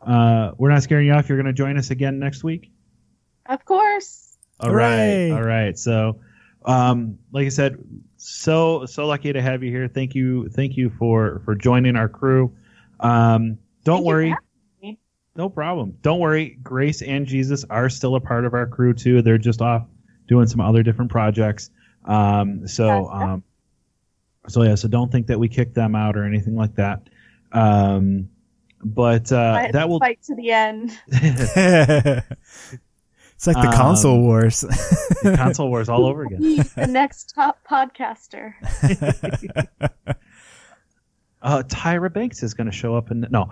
Uh, we're not scaring you off. You're going to join us again next week. of course. All right, Hooray. all right. So, um, like I said, so so lucky to have you here. Thank you, thank you for for joining our crew. Um, don't Thank worry, no problem. Don't worry. Grace and Jesus are still a part of our crew too. They're just off doing some other different projects. Um, so, um, so yeah. So don't think that we kicked them out or anything like that. Um, but uh, that will fight to the end. it's like the Um, console wars. console wars all over again. Be the next top podcaster. Uh, Tyra Banks is going to show up and no.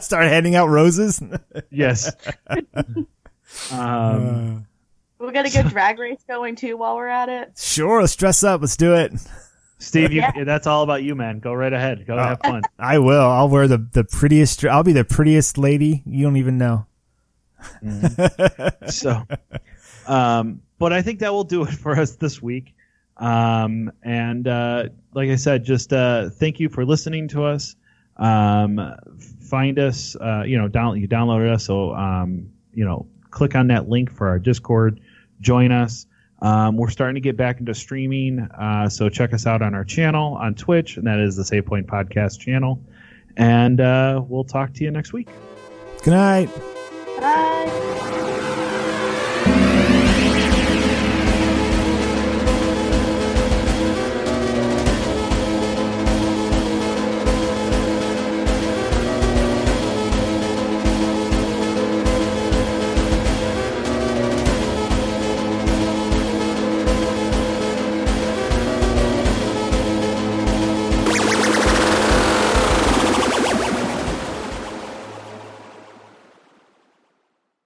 Start handing out roses. Yes. um, We're gonna get drag race going too while we're at it. sure, let's dress up. Let's do it. Steve, you, Yeah. that's all about you, man. Go right ahead. Go have fun. I will. I'll wear the the prettiest. I'll be the prettiest lady. You don't even know. so, um, but I think that will do it for us this week. Um, and uh, like I said, just uh, thank you for listening to us. Um, find us, uh, you know, down you download us, so um, you know, click on that link for our Discord, join us. Um, we're starting to get back into streaming, uh, so check us out on our channel on Twitch, and that is the Save Point Podcast channel. And uh, we'll talk to you next week. Good night. Bye.